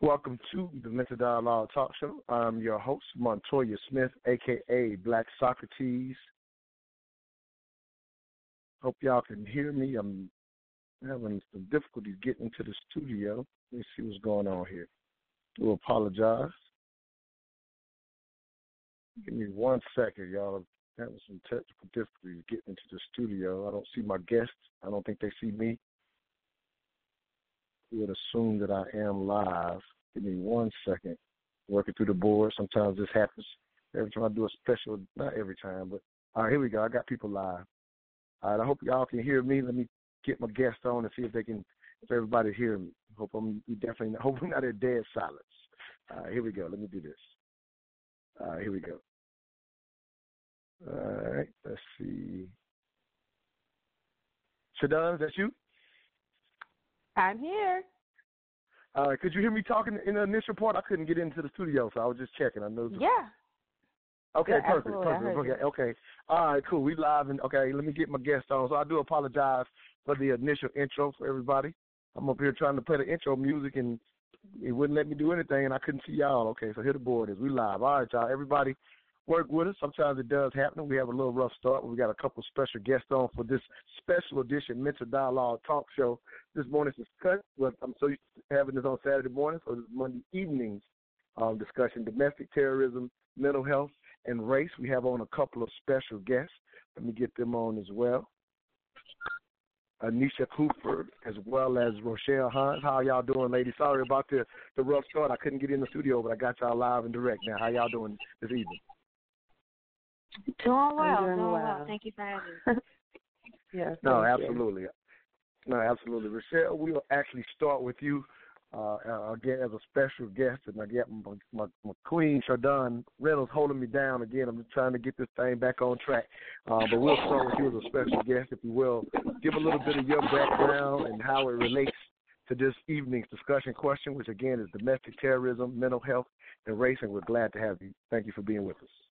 Welcome to the Mental Dialogue Talk Show. I'm your host, Montoya Smith, aka Black Socrates. Hope y'all can hear me. I'm having some difficulties getting to the studio. Let me see what's going on here. Do apologize. Give me one second, y'all. I'm having some technical difficulties getting into the studio. I don't see my guests. I don't think they see me would assume that I am live. Give me one second. Working through the board. Sometimes this happens. Every time I do a special, not every time, but all right, here we go. I got people live. All right, I hope y'all can hear me. Let me get my guest on and see if they can, if everybody hear me. Hope I'm definitely not, hope we're not at dead silence. All right, here we go. Let me do this. All right, here we go. All right, let's see. Shadon, is that you? I'm here. All right. Could you hear me talking in the initial part? I couldn't get into the studio, so I was just checking. I know. Yeah. Okay, yeah, perfect, perfect. Okay, okay. All right, cool. We live and okay. Let me get my guest on. So I do apologize for the initial intro for everybody. I'm up here trying to play the intro music and it wouldn't let me do anything, and I couldn't see y'all. Okay, so here the board is. We live. All right, y'all. Everybody, work with us. Sometimes it does happen. We have a little rough start. We got a couple special guests on for this special edition Mental Dialogue Talk Show. This morning's discussion, but I'm so used to having this on Saturday mornings or Monday evenings um, discussion, domestic terrorism, mental health, and race. We have on a couple of special guests. Let me get them on as well. Anisha Cooper as well as Rochelle Hunt. How y'all doing, ladies? Sorry about the the rough start. I couldn't get in the studio, but I got y'all live and direct now. How y'all doing this evening? Doing well. doing well. well. Thank you for having me. yes. No, thank you. absolutely. No, absolutely. Rochelle, we will actually start with you uh, uh, again as a special guest, and I get my, my, my queen, Shardon Reynolds, holding me down again. I'm just trying to get this thing back on track. Uh, but we'll start with you as a special guest, if you will. Give a little bit of your background and how it relates to this evening's discussion question, which again is domestic terrorism, mental health, and race. And we're glad to have you. Thank you for being with us.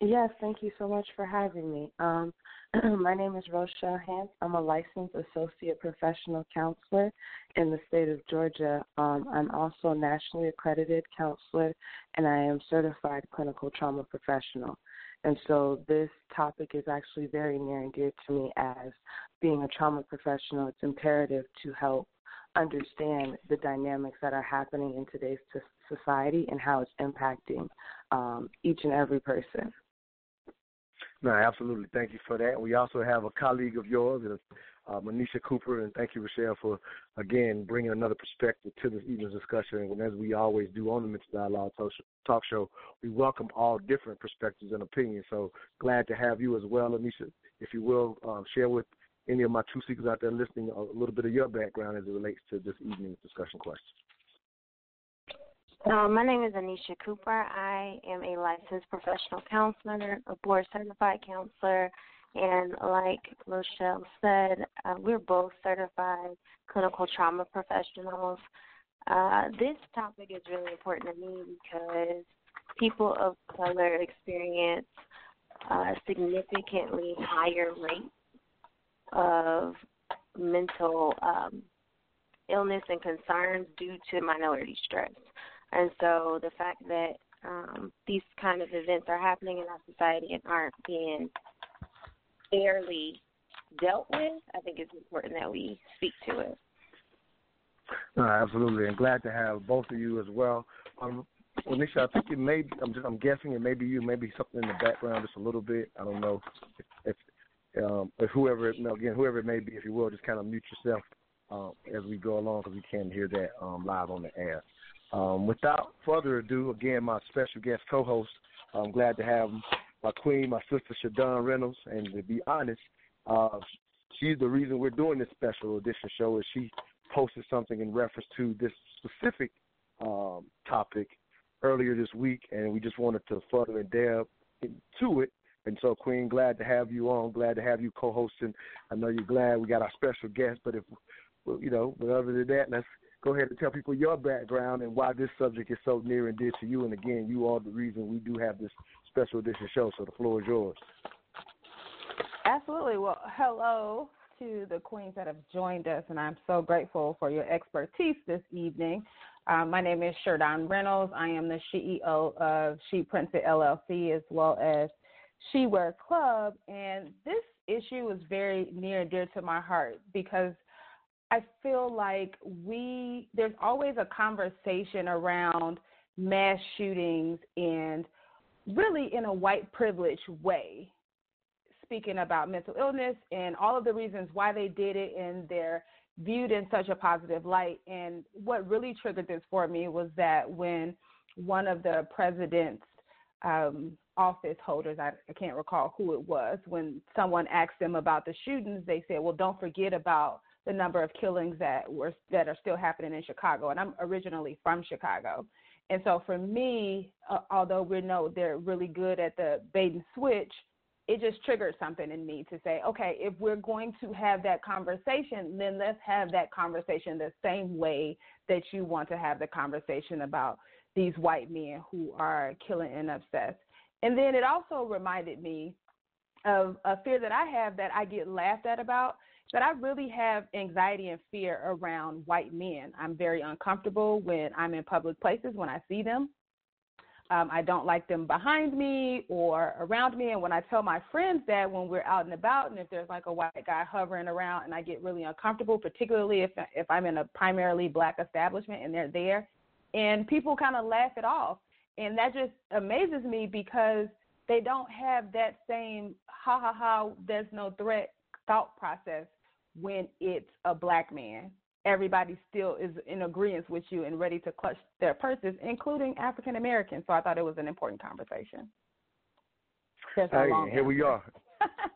Yes, thank you so much for having me. Um, my name is Rochelle Hance. I'm a licensed associate professional counselor in the state of Georgia. Um, I'm also a nationally accredited counselor, and I am certified clinical trauma professional. And so this topic is actually very near and dear to me as being a trauma professional. It's imperative to help understand the dynamics that are happening in today's society and how it's impacting um, each and every person. No, absolutely. Thank you for that. We also have a colleague of yours, uh, Manisha Cooper, and thank you, Rochelle, for again bringing another perspective to this evening's discussion. And as we always do on the Mental Dialogue Talk Show, we welcome all different perspectives and opinions. So glad to have you as well, Manisha. If you will um, share with any of my true seekers out there listening a little bit of your background as it relates to this evening's discussion question. Uh, my name is Anisha Cooper. I am a licensed professional counselor, a board certified counselor, and like Rochelle said, uh, we're both certified clinical trauma professionals. Uh, this topic is really important to me because people of color experience significantly higher rate of mental um, illness and concerns due to minority stress. And so the fact that um, these kind of events are happening in our society and aren't being fairly dealt with, I think it's important that we speak to it. No, absolutely, and glad to have both of you as well. Um, Anisha, I think it may. I'm just. I'm guessing it may be you. Maybe something in the background, just a little bit. I don't know if, if, um, if whoever. Know, again, whoever it may be, if you will, just kind of mute yourself uh, as we go along because we can't hear that um, live on the air. Um, without further ado, again, my special guest co-host. I'm glad to have my queen, my sister Shadon Reynolds, and to be honest, uh, she's the reason we're doing this special edition show. Is she posted something in reference to this specific um, topic earlier this week, and we just wanted to further and delve into it. And so, Queen, glad to have you on. Glad to have you co-hosting. I know you're glad we got our special guest, but if you know, but other than that, let's go ahead and tell people your background and why this subject is so near and dear to you. And again, you are the reason we do have this special edition show. So the floor is yours. Absolutely. Well, hello to the queens that have joined us, and I'm so grateful for your expertise this evening. Um, my name is Sherdon Reynolds. I am the CEO of She Printed LLC as well as She Wear Club, and this issue is very near and dear to my heart because I feel like we there's always a conversation around mass shootings and really in a white privilege way speaking about mental illness and all of the reasons why they did it and they're viewed in such a positive light. And what really triggered this for me was that when one of the president's um, office holders I, I can't recall who it was when someone asked them about the shootings they said well don't forget about the number of killings that were that are still happening in Chicago and I'm originally from Chicago and so for me, uh, although we know they're really good at the bait and switch, it just triggered something in me to say, okay, if we're going to have that conversation, then let's have that conversation the same way that you want to have the conversation about these white men who are killing and obsessed. And then it also reminded me of a fear that I have that I get laughed at about that I really have anxiety and fear around white men. I'm very uncomfortable when I'm in public places when I see them. Um, I don't like them behind me or around me. And when I tell my friends that when we're out and about, and if there's like a white guy hovering around, and I get really uncomfortable, particularly if if I'm in a primarily black establishment and they're there, and people kind of laugh it off, and that just amazes me because they don't have that same ha ha ha. There's no threat thought process when it's a black man. Everybody still is in agreement with you and ready to clutch their purses, including African Americans. So I thought it was an important conversation. Hey, here we are.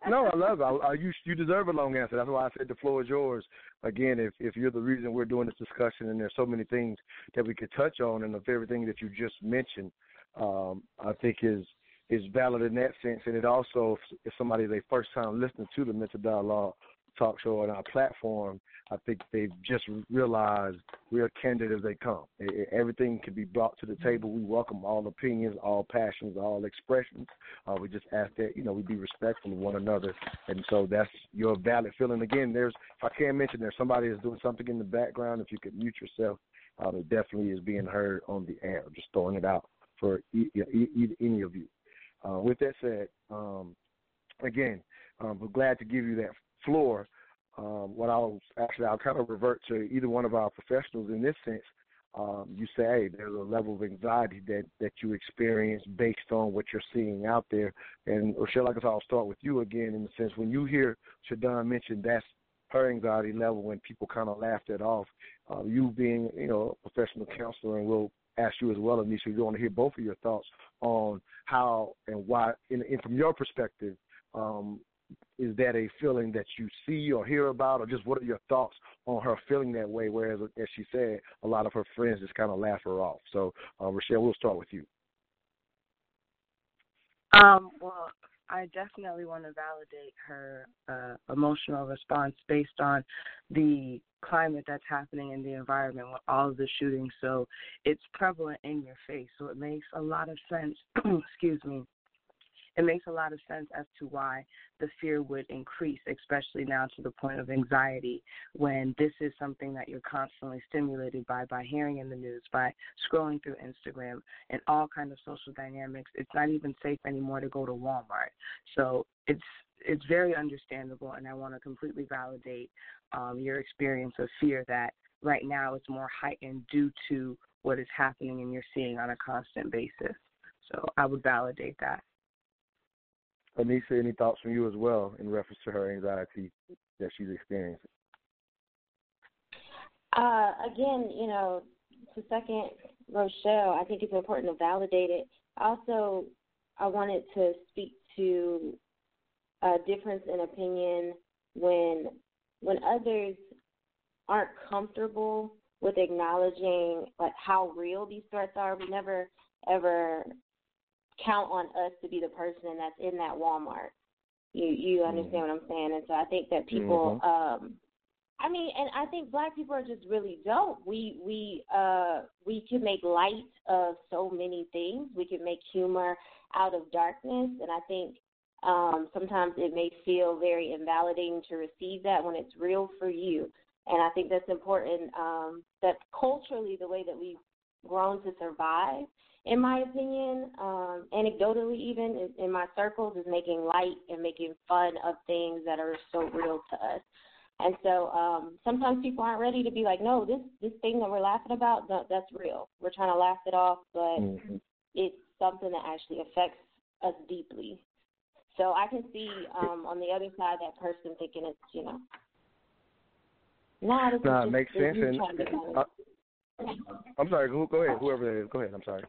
no, I love it. I, I, you you deserve a long answer. That's why I said the floor is yours. Again, if if you're the reason we're doing this discussion, and there's so many things that we could touch on, and of everything that you just mentioned, um, I think is is valid in that sense. And it also, if somebody is a first time listening to the Mental Dialogue talk show on our platform, I think they've just realized we're candid as they come. Everything can be brought to the table. We welcome all opinions, all passions, all expressions. Uh, we just ask that you know we be respectful of one another, and so that's your valid feeling. Again, there's if I can't mention there's somebody is doing something in the background. If you could mute yourself, uh, it definitely is being heard on the air. Just throwing it out for e- e- any of you. Uh, with that said, um, again, um, we're glad to give you that floor. Um, what I'll actually I'll kind of revert to either one of our professionals in this sense. Um, you say, hey, there's a level of anxiety that that you experience based on what you're seeing out there. And Rochelle, like I said, I'll start with you again in the sense when you hear Sherdon mention that's her anxiety level when people kind of laughed it off. Uh, you being, you know, a professional counselor, and we'll ask you as well, Anisha, we want to hear both of your thoughts on how and why, and, and from your perspective, um, is that a feeling that you see or hear about, or just what are your thoughts on her feeling that way? Whereas, as she said, a lot of her friends just kind of laugh her off. So, uh, Rochelle, we'll start with you. Um, well, I definitely want to validate her uh, emotional response based on the climate that's happening in the environment with all of the shootings. So it's prevalent in your face. So it makes a lot of sense, excuse me, it makes a lot of sense as to why the fear would increase, especially now to the point of anxiety, when this is something that you're constantly stimulated by, by hearing in the news, by scrolling through Instagram, and all kind of social dynamics. It's not even safe anymore to go to Walmart. So it's it's very understandable, and I want to completely validate um, your experience of fear that right now it's more heightened due to what is happening and you're seeing on a constant basis. So I would validate that. Anisha, any thoughts from you as well in reference to her anxiety that she's experiencing? Uh, again, you know, to second Rochelle, I think it's important to validate it. Also, I wanted to speak to a difference in opinion when when others aren't comfortable with acknowledging like how real these threats are. We never ever count on us to be the person that's in that Walmart. You you mm-hmm. understand mm-hmm. what I'm saying? And so I think that people mm-hmm. um I mean, and I think black people are just really dope. We we uh we can make light of so many things. We can make humor out of darkness, and I think um sometimes it may feel very invalidating to receive that when it's real for you. And I think that's important. Um, that culturally, the way that we've grown to survive, in my opinion, um, anecdotally even in, in my circles, is making light and making fun of things that are so real to us. And so um, sometimes people aren't ready to be like, no, this this thing that we're laughing about, no, that's real. We're trying to laugh it off, but mm-hmm. it's something that actually affects us deeply. So I can see um, on the other side that person thinking it's, you know, no, nah, it makes sense. And uh, I'm sorry. Go, go ahead. Whoever that is, go ahead. I'm sorry.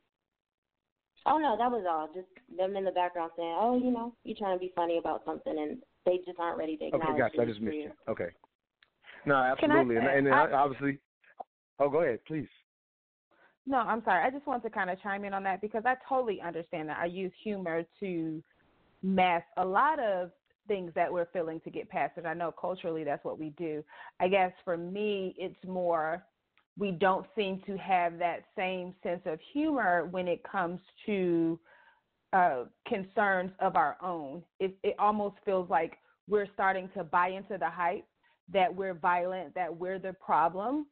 Oh no, that was all. Just them in the background saying, "Oh, you know, you're trying to be funny about something," and they just aren't ready to acknowledge. Okay, gotcha. I just missed you. Okay. No, absolutely, I, and, and uh, I, obviously. Oh, go ahead, please. No, I'm sorry. I just want to kind of chime in on that because I totally understand that. I use humor to mask a lot of things that we're feeling to get past it. I know culturally that's what we do. I guess for me, it's more we don't seem to have that same sense of humor when it comes to uh, concerns of our own. It, it almost feels like we're starting to buy into the hype that we're violent, that we're the problem.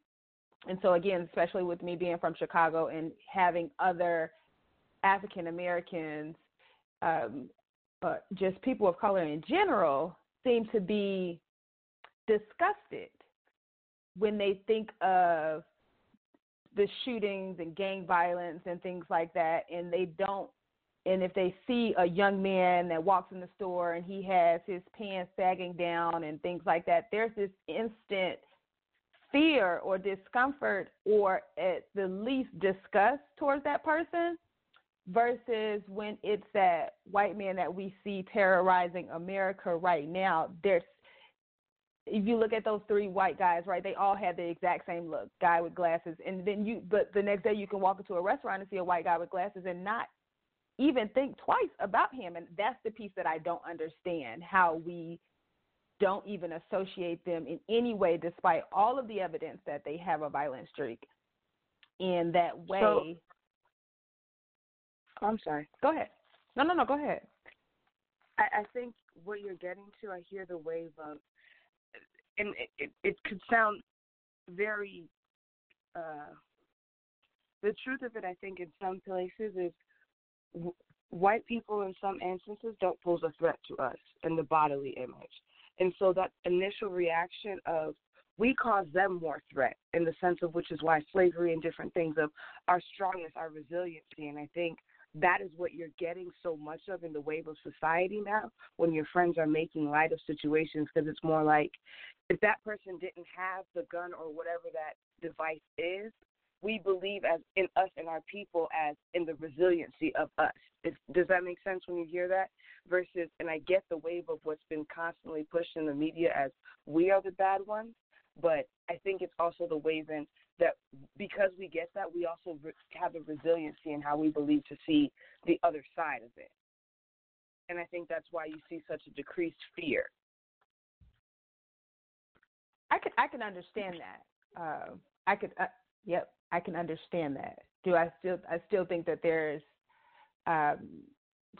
And so, again, especially with me being from Chicago and having other African Americans, um, uh, just people of color in general, seem to be disgusted when they think of the shootings and gang violence and things like that, and they don't and if they see a young man that walks in the store and he has his pants sagging down and things like that, there's this instant fear or discomfort or at the least disgust towards that person versus when it's that white man that we see terrorizing America right now, there's if you look at those three white guys, right, they all had the exact same look, guy with glasses. And then you but the next day you can walk into a restaurant and see a white guy with glasses and not even think twice about him. And that's the piece that I don't understand how we don't even associate them in any way, despite all of the evidence that they have a violent streak. In that way. So, I'm sorry. Go ahead. No, no, no. Go ahead. I, I think what you're getting to, I hear the wave of, and it, it, it could sound very. Uh, the truth of it, I think, in some places is white people in some instances don't pose a threat to us in the bodily image. And so that initial reaction of we cause them more threat in the sense of which is why slavery and different things of our strongness, our resiliency. And I think that is what you're getting so much of in the wave of society now when your friends are making light of situations because it's more like if that person didn't have the gun or whatever that device is, we believe as in us and our people as in the resiliency of us. does that make sense when you hear that? Versus, and I get the wave of what's been constantly pushed in the media as we are the bad ones, but I think it's also the wave in that because we get that, we also have a resiliency in how we believe to see the other side of it. And I think that's why you see such a decreased fear. I can I can understand that. Uh, I could. Uh, yep. I can understand that. Do I still I still think that there's um,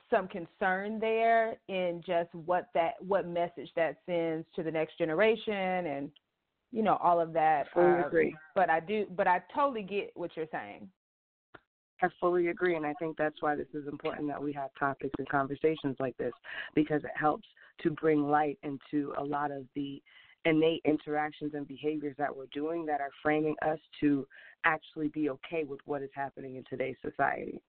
some concern there in just what that what message that sends to the next generation and you know all of that. I Fully um, agree. But I do but I totally get what you're saying. I fully agree, and I think that's why this is important that we have topics and conversations like this because it helps to bring light into a lot of the innate interactions and behaviors that we're doing that are framing us to actually be okay with what is happening in today's society.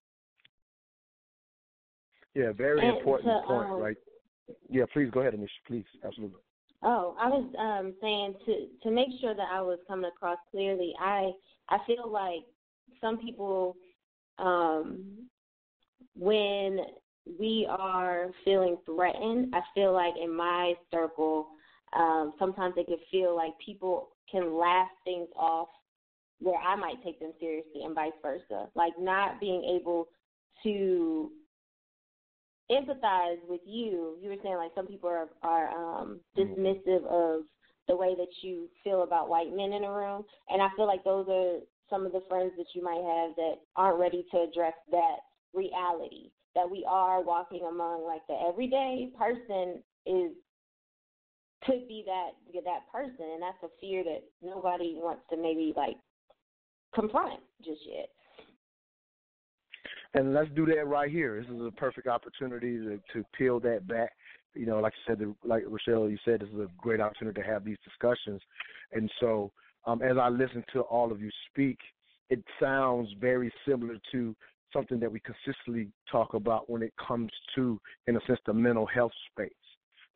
Yeah, very and important to, point, um, right? Yeah, please go ahead, Anisha, please, absolutely. Oh, I was um, saying to to make sure that I was coming across clearly. I I feel like some people, um, when we are feeling threatened, I feel like in my circle, um, sometimes it can feel like people can laugh things off where I might take them seriously and vice versa. Like not being able to empathize with you. You were saying like some people are are um mm-hmm. dismissive of the way that you feel about white men in a room, and I feel like those are some of the friends that you might have that aren't ready to address that reality that we are walking among like the everyday person is could be that that person and that's a fear that nobody wants to maybe like confront just yet and let's do that right here. This is a perfect opportunity to, to peel that back. You know, like I said, like Rochelle, you said, this is a great opportunity to have these discussions. And so, um, as I listen to all of you speak, it sounds very similar to something that we consistently talk about when it comes to, in a sense, the mental health space.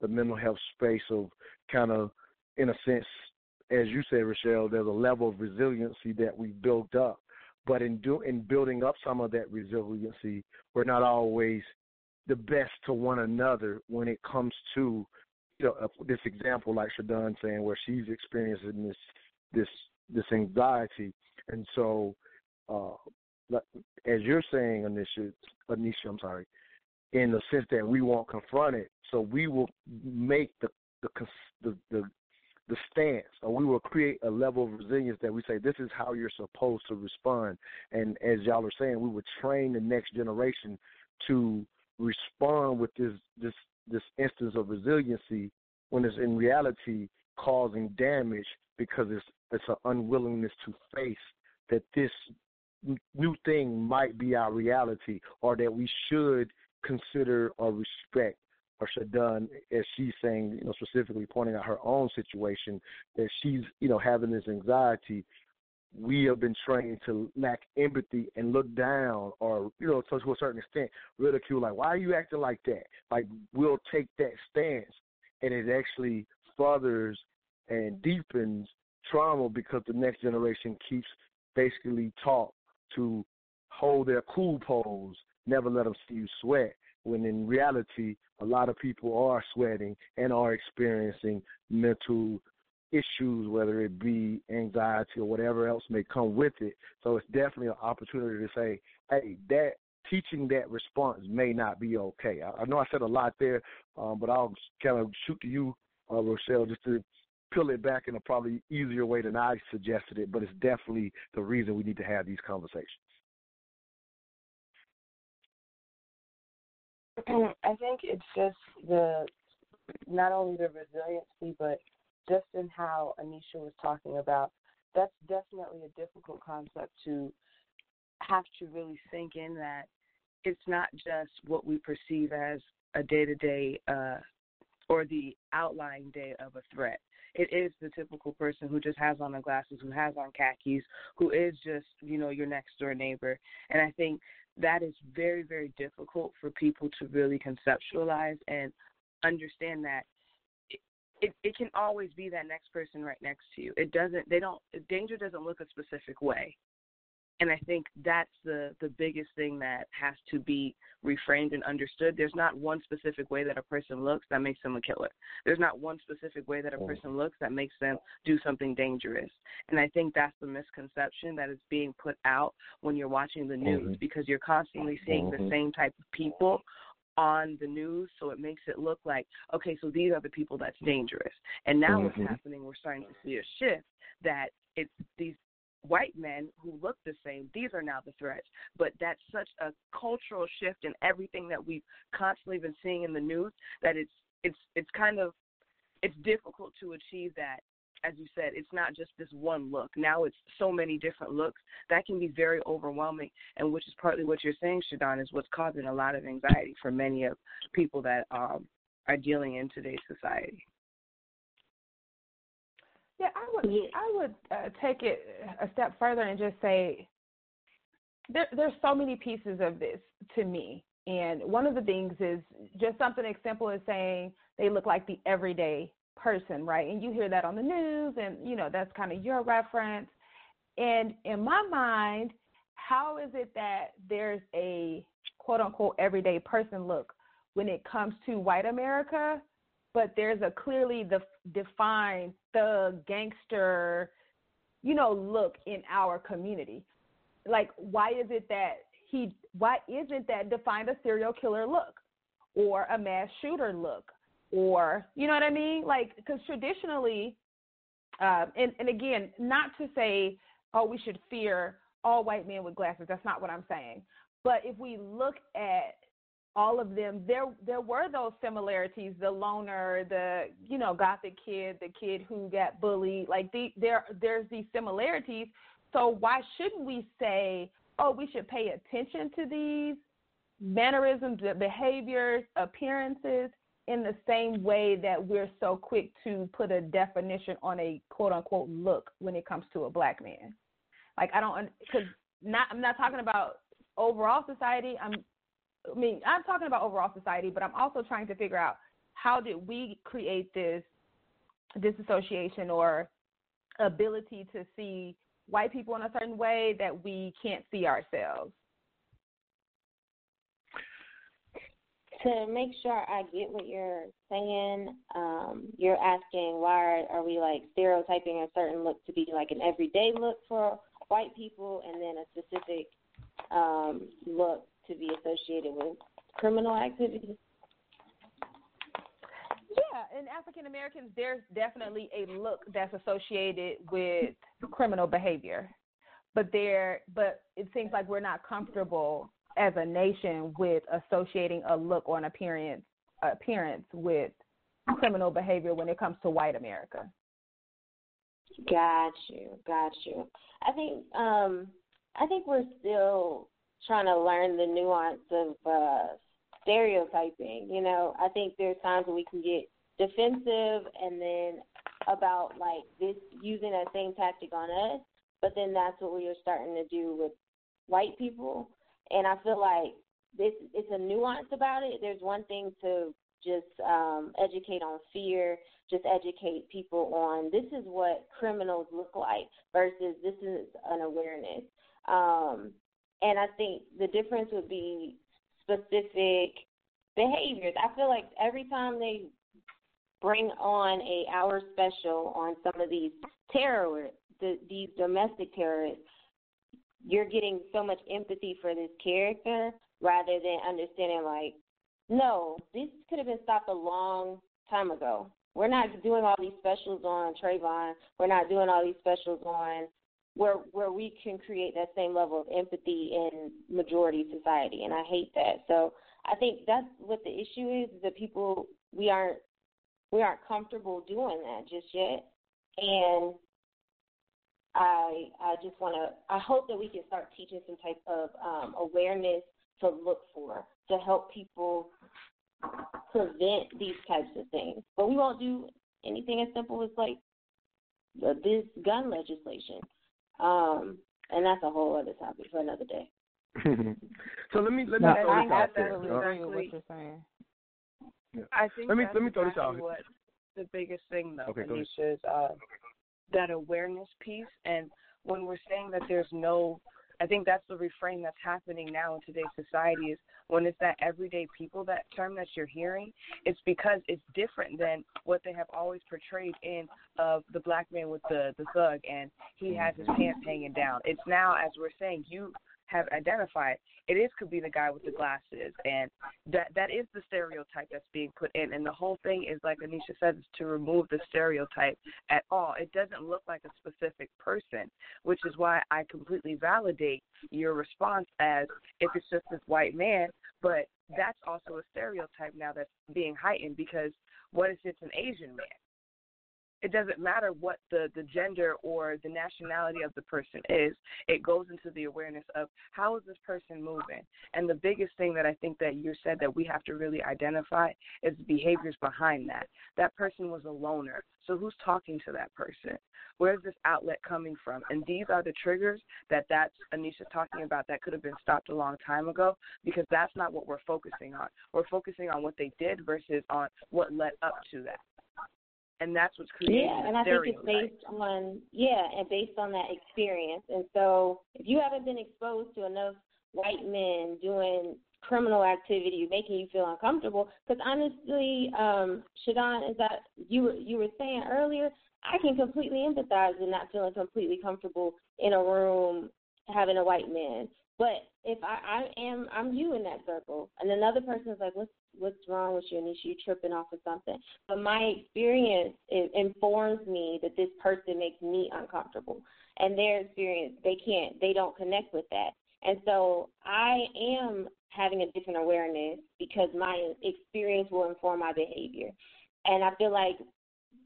The mental health space of kind of, in a sense, as you said, Rochelle, there's a level of resiliency that we built up but in do in building up some of that resiliency, we're not always the best to one another when it comes to you know, this example, like Shadon saying, where she's experiencing this this this anxiety, and so uh, as you're saying, Anisha, Anisha, I'm sorry, in the sense that we won't confront it, so we will make the the the, the the stance, or we will create a level of resilience that we say this is how you're supposed to respond. And as y'all are saying, we would train the next generation to respond with this this this instance of resiliency when it's in reality causing damage because it's it's an unwillingness to face that this new thing might be our reality or that we should consider or respect or Shadun, as she's saying, you know, specifically pointing out her own situation, that she's, you know, having this anxiety. We have been trained to lack empathy and look down, or you know, to, to a certain extent, ridicule. Like, why are you acting like that? Like, we'll take that stance, and it actually furthers and deepens trauma because the next generation keeps basically taught to hold their cool pose, never let them see you sweat when in reality, a lot of people are sweating and are experiencing mental issues, whether it be anxiety or whatever else may come with it. So it's definitely an opportunity to say, hey, that teaching that response may not be okay. I, I know I said a lot there, um, but I'll kind of shoot to you, uh, Rochelle, just to peel it back in a probably easier way than I suggested it. But it's definitely the reason we need to have these conversations. I think it's just the not only the resiliency, but just in how Anisha was talking about. That's definitely a difficult concept to have to really sink in that it's not just what we perceive as a day to day or the outlying day of a threat. It is the typical person who just has on the glasses, who has on khakis, who is just, you know, your next door neighbor. And I think that is very, very difficult for people to really conceptualize and understand that it, it, it can always be that next person right next to you. It doesn't, they don't, danger doesn't look a specific way. And I think that's the, the biggest thing that has to be reframed and understood. There's not one specific way that a person looks that makes them a killer. There's not one specific way that a person looks that makes them do something dangerous. And I think that's the misconception that is being put out when you're watching the news mm-hmm. because you're constantly seeing mm-hmm. the same type of people on the news so it makes it look like okay so these are the people that's dangerous and now mm-hmm. what's happening we're starting to see a shift that it's these white men who look the same, these are now the threats. But that's such a cultural shift in everything that we've constantly been seeing in the news that it's it's it's kind of it's difficult to achieve that. As you said, it's not just this one look. Now it's so many different looks that can be very overwhelming, and which is partly what you're saying, Shadon, is what's causing a lot of anxiety for many of people that um, are dealing in today's society. Yeah, I would. Yeah. I would uh, take it a step further and just say there, there's so many pieces of this to me, and one of the things is just something as simple as saying they look like the everyday person, right? And you hear that on the news, and you know that's kind of your reference. And in my mind, how is it that there's a quote unquote everyday person look when it comes to white America but there's a clearly def- defined thug gangster, you know, look in our community. Like, why is it that he? Why isn't that defined a serial killer look, or a mass shooter look, or you know what I mean? Like, because traditionally, uh, and and again, not to say, oh, we should fear all white men with glasses. That's not what I'm saying. But if we look at all of them, there there were those similarities. The loner, the you know gothic kid, the kid who got bullied. Like the, there there's these similarities. So why shouldn't we say, oh, we should pay attention to these mannerisms, behaviors, appearances in the same way that we're so quick to put a definition on a quote unquote look when it comes to a black man? Like I don't because not I'm not talking about overall society. I'm I mean I'm talking about overall society, but I'm also trying to figure out how did we create this disassociation or ability to see white people in a certain way that we can't see ourselves. To make sure I get what you're saying, um, you're asking why are, are we like stereotyping a certain look to be like an everyday look for white people and then a specific um, look to be associated with criminal activity? Yeah, in African Americans, there's definitely a look that's associated with criminal behavior, but there, but it seems like we're not comfortable as a nation with associating a look or an appearance appearance with criminal behavior when it comes to white America. Got you, got you. I think um I think we're still trying to learn the nuance of uh stereotyping. You know, I think there's times when we can get defensive and then about like this using that same tactic on us, but then that's what we are starting to do with white people. And I feel like this it's a nuance about it. There's one thing to just um, educate on fear, just educate people on this is what criminals look like versus this is an awareness. Um, and I think the difference would be specific behaviors. I feel like every time they bring on a hour special on some of these terrorists, the, these domestic terrorists, you're getting so much empathy for this character rather than understanding like no, this could have been stopped a long time ago. We're not doing all these specials on Trayvon. We're not doing all these specials on where where we can create that same level of empathy in majority society, and I hate that. So I think that's what the issue is: is that people we aren't we aren't comfortable doing that just yet, and I I just want to I hope that we can start teaching some type of um, awareness to look for to help people prevent these types of things. But we won't do anything as simple as like this gun legislation. Um, and that's a whole other topic for another day. so let me let me no, throw this out there. Exactly what you're saying. Yeah. I think let me that's let me throw exactly this out. What the biggest thing though, okay, Anisha, is uh, that awareness piece. And when we're saying that there's no I think that's the refrain that's happening now in today's society is when it's that everyday people that term that you're hearing, it's because it's different than what they have always portrayed in of the black man with the the thug and he has his pants hanging down. It's now as we're saying you have identified, it is could be the guy with the glasses, and that that is the stereotype that's being put in. And the whole thing is, like Anisha said, is to remove the stereotype at all. It doesn't look like a specific person, which is why I completely validate your response as if it's just this white man, but that's also a stereotype now that's being heightened because what if it's an Asian man? It doesn't matter what the, the gender or the nationality of the person is. It goes into the awareness of how is this person moving. And the biggest thing that I think that you said that we have to really identify is the behaviors behind that. That person was a loner. So who's talking to that person? Where's this outlet coming from? And these are the triggers that that's Anisha talking about that could have been stopped a long time ago because that's not what we're focusing on. We're focusing on what they did versus on what led up to that and that's what's creating yeah and i think it's based on yeah and based on that experience and so if you haven't been exposed to enough white men doing criminal activity making you feel uncomfortable. Because honestly, um, Shadon, is that you were you were saying earlier, I can completely empathize with not feeling completely comfortable in a room having a white man. But if I, I am I'm you in that circle, and another person is like, what's what's wrong with you, Anisha? You tripping off of something. But my experience informs me that this person makes me uncomfortable, and their experience they can't they don't connect with that. And so I am having a different awareness because my experience will inform my behavior. And I feel like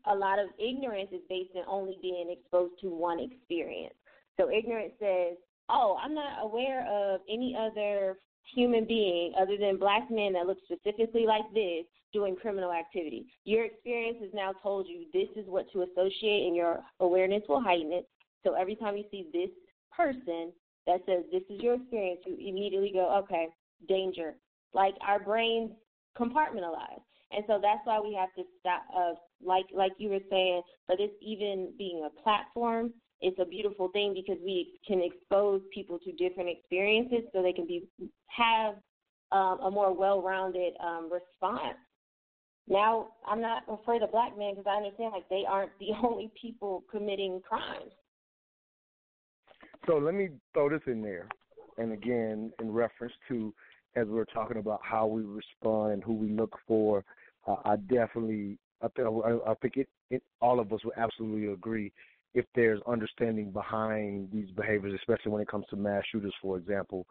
a lot of ignorance is based on only being exposed to one experience. So ignorance says, oh, I'm not aware of any other human being other than black men that look specifically like this doing criminal activity. Your experience has now told you this is what to associate, and your awareness will heighten it. So every time you see this person that says this is your experience, you immediately go, okay, danger. Like our brains compartmentalize. And so that's why we have to stop. Uh, like like you were saying, for this even being a platform, it's a beautiful thing because we can expose people to different experiences so they can be have um, a more well-rounded um, response. Now, I'm not afraid of black men because I understand like they aren't the only people committing crimes. So let me throw this in there, and again, in reference to as we're talking about how we respond and who we look for, uh, I definitely, I think, I think it, it, all of us would absolutely agree if there's understanding behind these behaviors, especially when it comes to mass shooters, for example,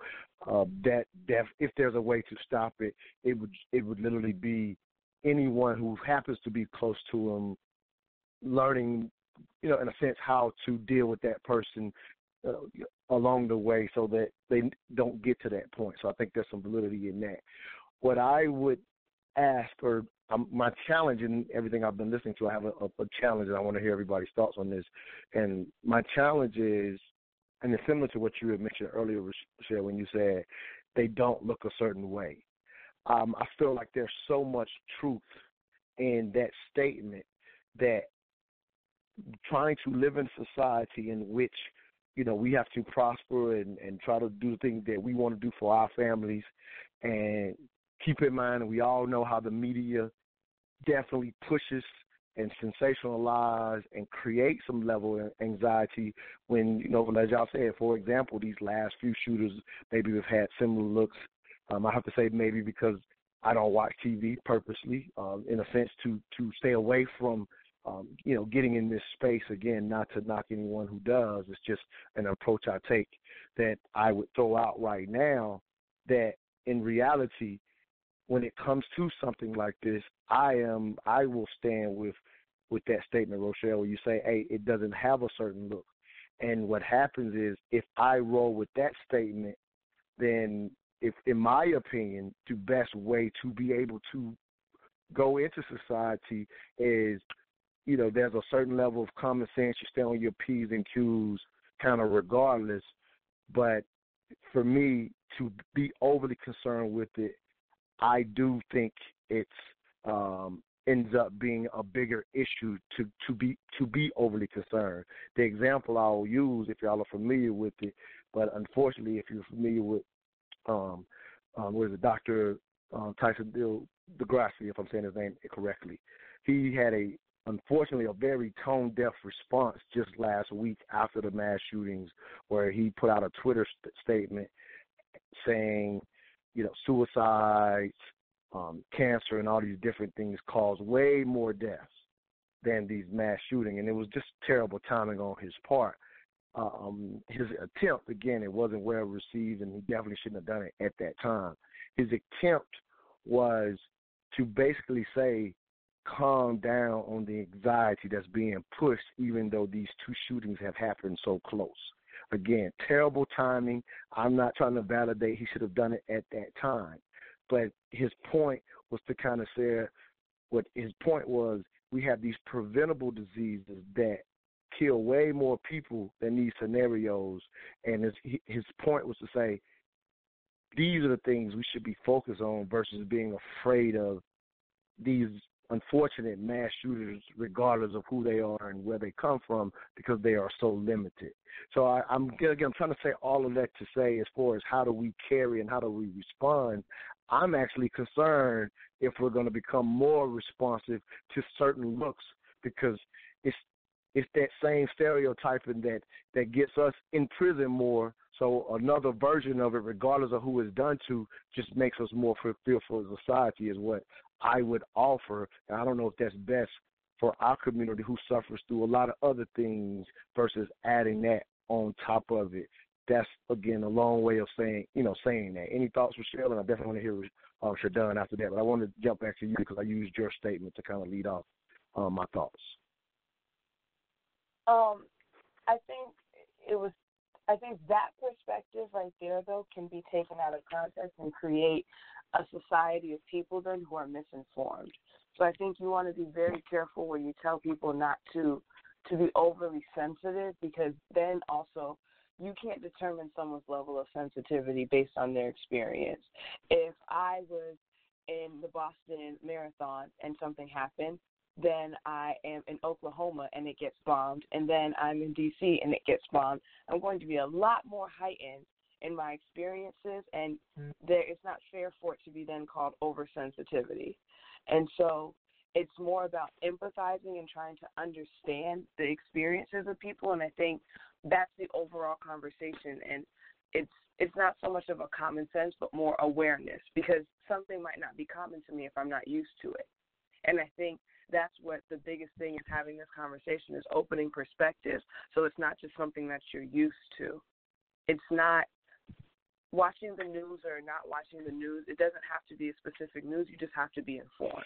uh, that, that if there's a way to stop it, it would it would literally be anyone who happens to be close to them learning, you know, in a sense, how to deal with that person uh, along the way so that they don't get to that point. So I think there's some validity in that. What I would ask, or um, my challenge in everything I've been listening to, I have a, a, a challenge, and I want to hear everybody's thoughts on this. And my challenge is, and it's similar to what you had mentioned earlier, Rochelle, when you said they don't look a certain way. Um, I feel like there's so much truth in that statement that trying to live in society in which you know, we have to prosper and, and try to do the things that we want to do for our families. And keep in mind, we all know how the media definitely pushes and sensationalize and create some level of anxiety when, you know, as y'all said, for example, these last few shooters, maybe we've had similar looks. Um, I have to say maybe because I don't watch TV purposely, um, in a sense, to to stay away from um, you know, getting in this space again, not to knock anyone who does, it's just an approach I take that I would throw out right now that in reality, when it comes to something like this, I am I will stand with with that statement, Rochelle, where you say, Hey, it doesn't have a certain look. And what happens is if I roll with that statement, then if in my opinion, the best way to be able to go into society is you know, there's a certain level of common sense. You stay on your P's and Q's kind of regardless. But for me to be overly concerned with it, I do think it's um, ends up being a bigger issue to to be to be overly concerned. The example I'll use, if y'all are familiar with it, but unfortunately, if you're familiar with um, um Doctor um, Tyson DeGrassi, if I'm saying his name correctly, he had a unfortunately a very tone deaf response just last week after the mass shootings, where he put out a Twitter st- statement saying, you know, suicides, um, cancer, and all these different things cause way more deaths than these mass shootings, and it was just terrible timing on his part. Um, his attempt, again, it wasn't well received, and he definitely shouldn't have done it at that time. His attempt was to basically say calm down on the anxiety that's being pushed, even though these two shootings have happened so close. Again, terrible timing. I'm not trying to validate he should have done it at that time. But his point was to kind of say what his point was we have these preventable diseases that kill way more people than these scenarios. And his, his point was to say these are the things we should be focused on versus being afraid of these unfortunate mass shooters, regardless of who they are and where they come from, because they are so limited. So I, I'm again I'm trying to say all of that to say, as far as how do we carry and how do we respond, I'm actually concerned if we're going to become more responsive to certain looks because it's it's that same stereotyping that that gets us in prison more. So another version of it, regardless of who it's done to, just makes us more fearful as society. Is what I would offer. And I don't know if that's best for our community who suffers through a lot of other things versus adding that on top of it. That's again a long way of saying, you know, saying that. Any thoughts, Michelle? And I definitely want to hear uh, Shadon after that. But I want to jump back to you because I used your statement to kind of lead off um, my thoughts. Um, I think it was. I think that perspective right there, though, can be taken out of context and create a society of people then who are misinformed. So I think you want to be very careful when you tell people not to to be overly sensitive because then also you can't determine someone's level of sensitivity based on their experience. If I was in the Boston Marathon and something happened, then I am in Oklahoma and it gets bombed, and then I'm in DC and it gets bombed. I'm going to be a lot more heightened in my experiences, and mm. there it's not fair for it to be then called oversensitivity. And so it's more about empathizing and trying to understand the experiences of people, and I think that's the overall conversation. And it's it's not so much of a common sense, but more awareness because something might not be common to me if I'm not used to it. And I think that's what the biggest thing is having this conversation is opening perspectives so it's not just something that you're used to. It's not watching the news or not watching the news, it doesn't have to be a specific news. You just have to be informed.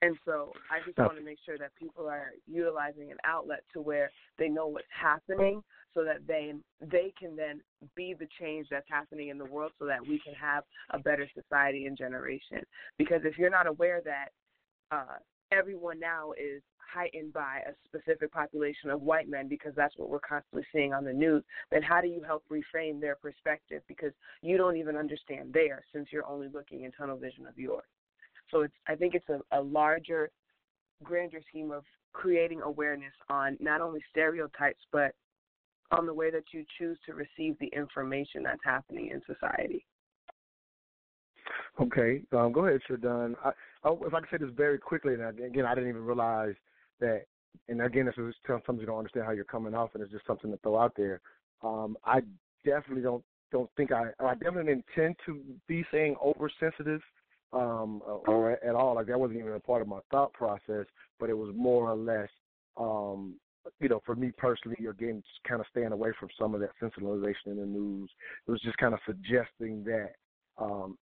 And so I just want to make sure that people are utilizing an outlet to where they know what's happening so that they they can then be the change that's happening in the world so that we can have a better society and generation. Because if you're not aware that uh, everyone now is heightened by a specific population of white men because that's what we're constantly seeing on the news, then how do you help reframe their perspective because you don't even understand theirs since you're only looking in tunnel vision of yours. So it's I think it's a, a larger, grander scheme of creating awareness on not only stereotypes but on the way that you choose to receive the information that's happening in society. Okay, um, go ahead, Shadon. I, if I can say this very quickly, and again, I didn't even realize that, and again, this is sometimes you don't understand how you're coming off, and it's just something to throw out there. Um, I definitely don't don't think I I definitely intend to be saying oversensitive um, or at all. Like that wasn't even a part of my thought process, but it was more or less, um, you know, for me personally, again, just kind of staying away from some of that sensationalization in the news. It was just kind of suggesting that, um,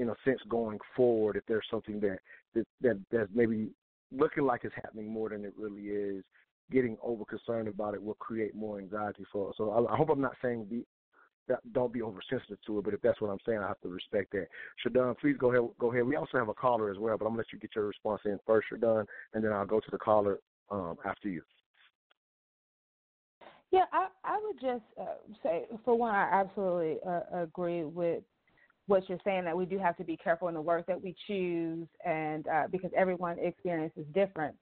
in a sense, going forward, if there's something that that, that that's maybe looking like it's happening more than it really is, getting over concerned about it will create more anxiety for us. So I, I hope I'm not saying be don't be oversensitive to it. But if that's what I'm saying, I have to respect that. Shadon, please go ahead. Go ahead. We also have a caller as well, but I'm gonna let you get your response in first, Shadon, and then I'll go to the caller um, after you. Yeah, I I would just uh, say for one, I absolutely uh, agree with what you're saying that we do have to be careful in the work that we choose, and uh, because everyone's experience is different.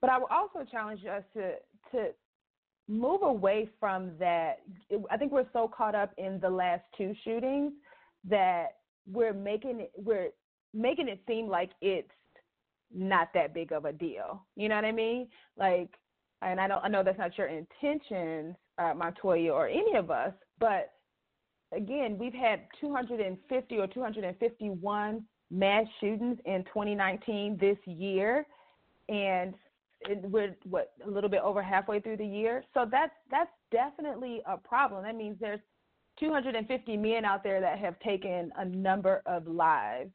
But I will also challenge us to to move away from that. I think we're so caught up in the last two shootings that we're making it we're making it seem like it's not that big of a deal. You know what I mean? Like, and I know I know that's not your intentions, uh, Montoya, or any of us, but again, we've had 250 or 251 mass shootings in 2019 this year, and it, we're what a little bit over halfway through the year. So that's that's definitely a problem. That means there's 250 men out there that have taken a number of lives,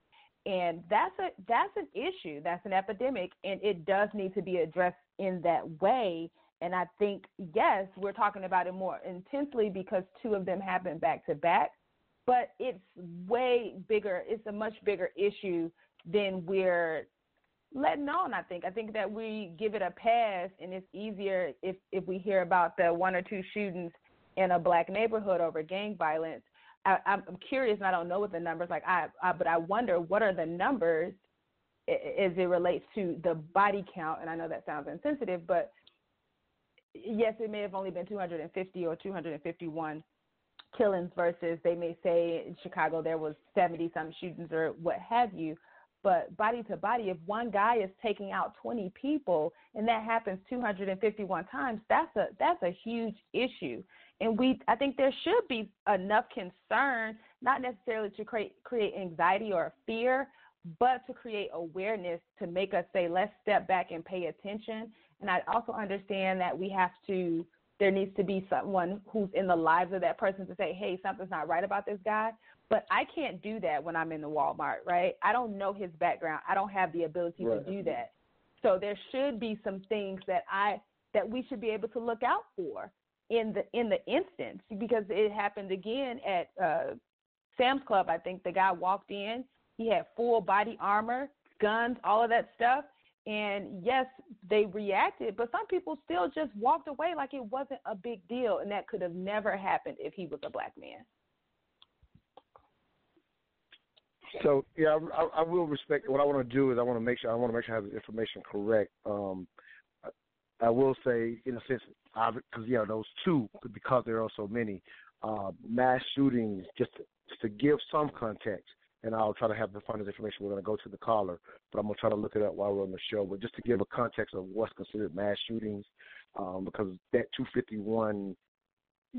and that's a that's an issue. That's an epidemic, and it does need to be addressed in that way. And I think yes, we're talking about it more intensely because two of them happened back to back, but it's way bigger. It's a much bigger issue than we're letting on. I think. I think that we give it a pass, and it's easier if if we hear about the one or two shootings in a black neighborhood over gang violence. I, I'm curious, and I don't know what the numbers like. I, I but I wonder what are the numbers as it relates to the body count. And I know that sounds insensitive, but yes, it may have only been 250 or 251 killings versus they may say in Chicago there was 70 some shootings or what have you. But body to body, if one guy is taking out 20 people and that happens 251 times, that's a that's a huge issue. And we, I think there should be enough concern, not necessarily to create create anxiety or fear, but to create awareness to make us say, let's step back and pay attention. And I also understand that we have to there needs to be someone who's in the lives of that person to say, hey, something's not right about this guy. But I can't do that when I'm in the Walmart, right? I don't know his background. I don't have the ability right. to do that. So there should be some things that I that we should be able to look out for in the in the instance because it happened again at uh, Sam's Club. I think the guy walked in, he had full body armor, guns, all of that stuff, and yes, they reacted, but some people still just walked away like it wasn't a big deal, and that could have never happened if he was a black man. So yeah, I, I will respect. What I want to do is I want to make sure I want to make sure I have the information correct. Um, I, I will say, in a sense, because yeah, those two, because there are so many uh, mass shootings. Just to, just to give some context, and I'll try to have the this information. We're going to go to the caller, but I'm going to try to look it up while we're on the show. But just to give a context of what's considered mass shootings, um, because that 251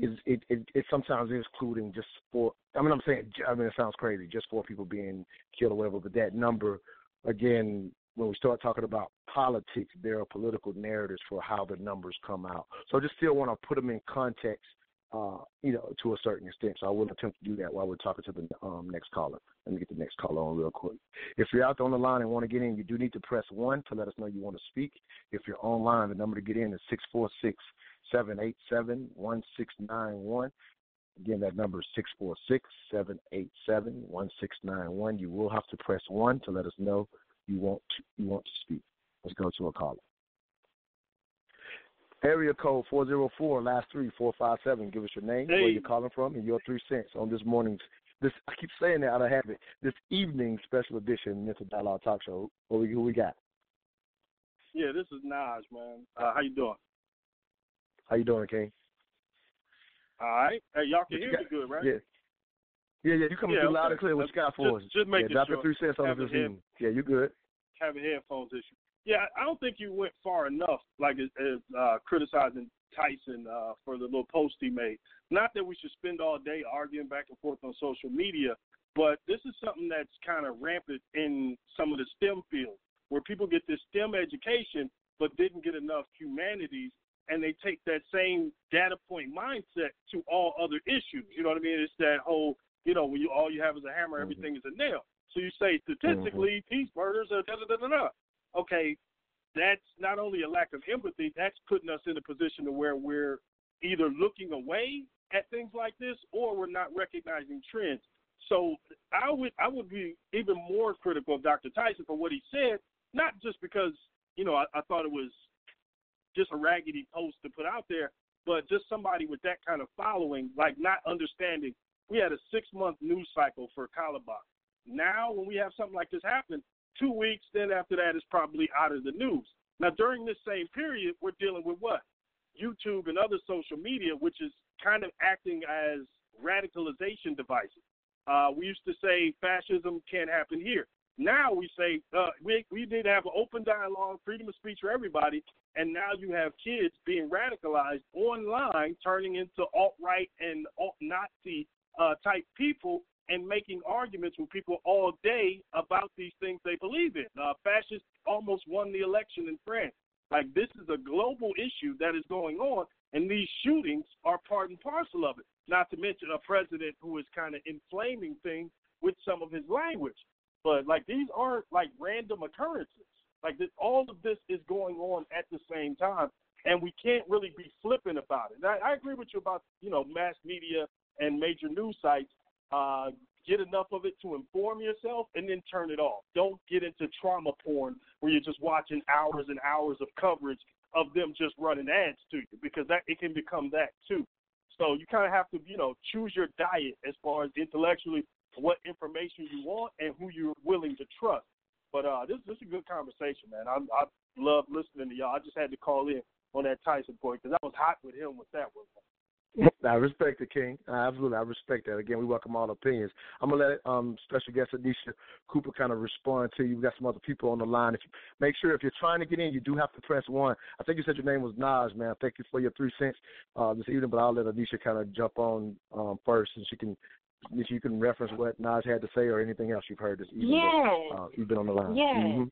is it, it, it sometimes is including just four. I mean, I'm saying, I mean, it sounds crazy, just four people being killed or whatever. But that number, again, when we start talking about politics, there are political narratives for how the numbers come out. So I just still want to put them in context uh, you know, to a certain extent. So I will attempt to do that while we're talking to the um, next caller. Let me get the next caller on real quick. If you're out there on the line and want to get in, you do need to press one to let us know you want to speak. If you're online, the number to get in is six four six seven eight seven one six nine one. Again, that number is six four six seven eight seven one six nine one. You will have to press one to let us know you want to, you want to speak. Let's go to a caller. Area code 404, last three, 457. Give us your name, hey. where you're calling from, and your three cents on this morning's, this I keep saying that out of habit, this evening special edition Mental Dialogue Talk Show. What we, who we got? Yeah, this is Naj, man. Uh, how you doing? How you doing, King? All right. Hey, y'all can hear got? me good, right? Yeah. Yeah, yeah, you coming Yeah, through loud and clear. What you got for Just- us? just making yeah, drop sure. your three cents on Have this evening. Yeah, you good. Having headphones issue. Yeah, I don't think you went far enough, like as, as uh, criticizing Tyson uh, for the little post he made. Not that we should spend all day arguing back and forth on social media, but this is something that's kind of rampant in some of the STEM fields, where people get this STEM education but didn't get enough humanities, and they take that same data point mindset to all other issues. You know what I mean? It's that whole, you know, when you all you have is a hammer, everything is a nail. So you say statistically, these murders are da da da da da. Okay, that's not only a lack of empathy, that's putting us in a position to where we're either looking away at things like this or we're not recognizing trends. So I would I would be even more critical of Dr. Tyson for what he said, not just because you know I, I thought it was just a raggedy post to put out there, but just somebody with that kind of following, like not understanding. We had a six month news cycle for Kalabach. Now, when we have something like this happen, two weeks, then after that, it's probably out of the news. Now, during this same period, we're dealing with what? YouTube and other social media, which is kind of acting as radicalization devices. Uh, we used to say fascism can't happen here. Now we say uh, we we need to have an open dialogue, freedom of speech for everybody, and now you have kids being radicalized online, turning into alt right and alt Nazi uh, type people, and making arguments with people all day about these things they believe in. Uh, fascists almost won the election in France. Like this is a global issue that is going on, and these shootings are part and parcel of it. Not to mention a president who is kind of inflaming things with some of his language. But like these aren't like random occurrences. Like this, all of this is going on at the same time, and we can't really be flippant about it. And I, I agree with you about you know mass media and major news sites. Uh, get enough of it to inform yourself, and then turn it off. Don't get into trauma porn where you're just watching hours and hours of coverage of them just running ads to you because that it can become that too. So you kind of have to, you know, choose your diet as far as intellectually what information you want and who you're willing to trust. But uh, this this is a good conversation, man. I I love listening to y'all. I just had to call in on that Tyson point because I was hot with him with that one. I respect it, King. Uh, absolutely, I respect that. Again, we welcome all opinions. I'm gonna let um, special guest Anisha Cooper kind of respond to you. We got some other people on the line. If you, make sure if you're trying to get in, you do have to press one. I think you said your name was Nas, man. Thank you for your three cents uh, this evening, but I'll let Anisha kind of jump on um, first, and she can if you can reference what Nas had to say or anything else you've heard this evening. Yeah. uh, you've been on the line. Yeah. Mm-hmm.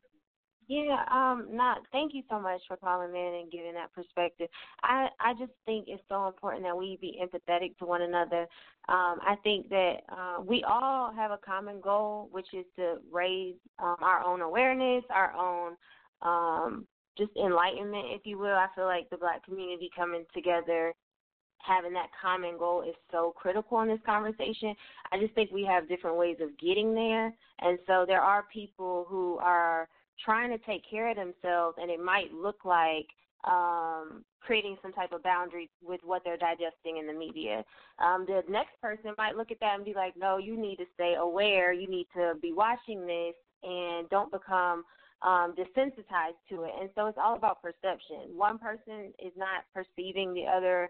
Yeah, um, not thank you so much for calling in and giving that perspective. I I just think it's so important that we be empathetic to one another. Um, I think that uh, we all have a common goal, which is to raise um, our own awareness, our own um, just enlightenment, if you will. I feel like the black community coming together having that common goal is so critical in this conversation. I just think we have different ways of getting there. And so there are people who are trying to take care of themselves, and it might look like um, creating some type of boundary with what they're digesting in the media. Um, the next person might look at that and be like, no, you need to stay aware. You need to be watching this and don't become um, desensitized to it. And so it's all about perception. One person is not perceiving the other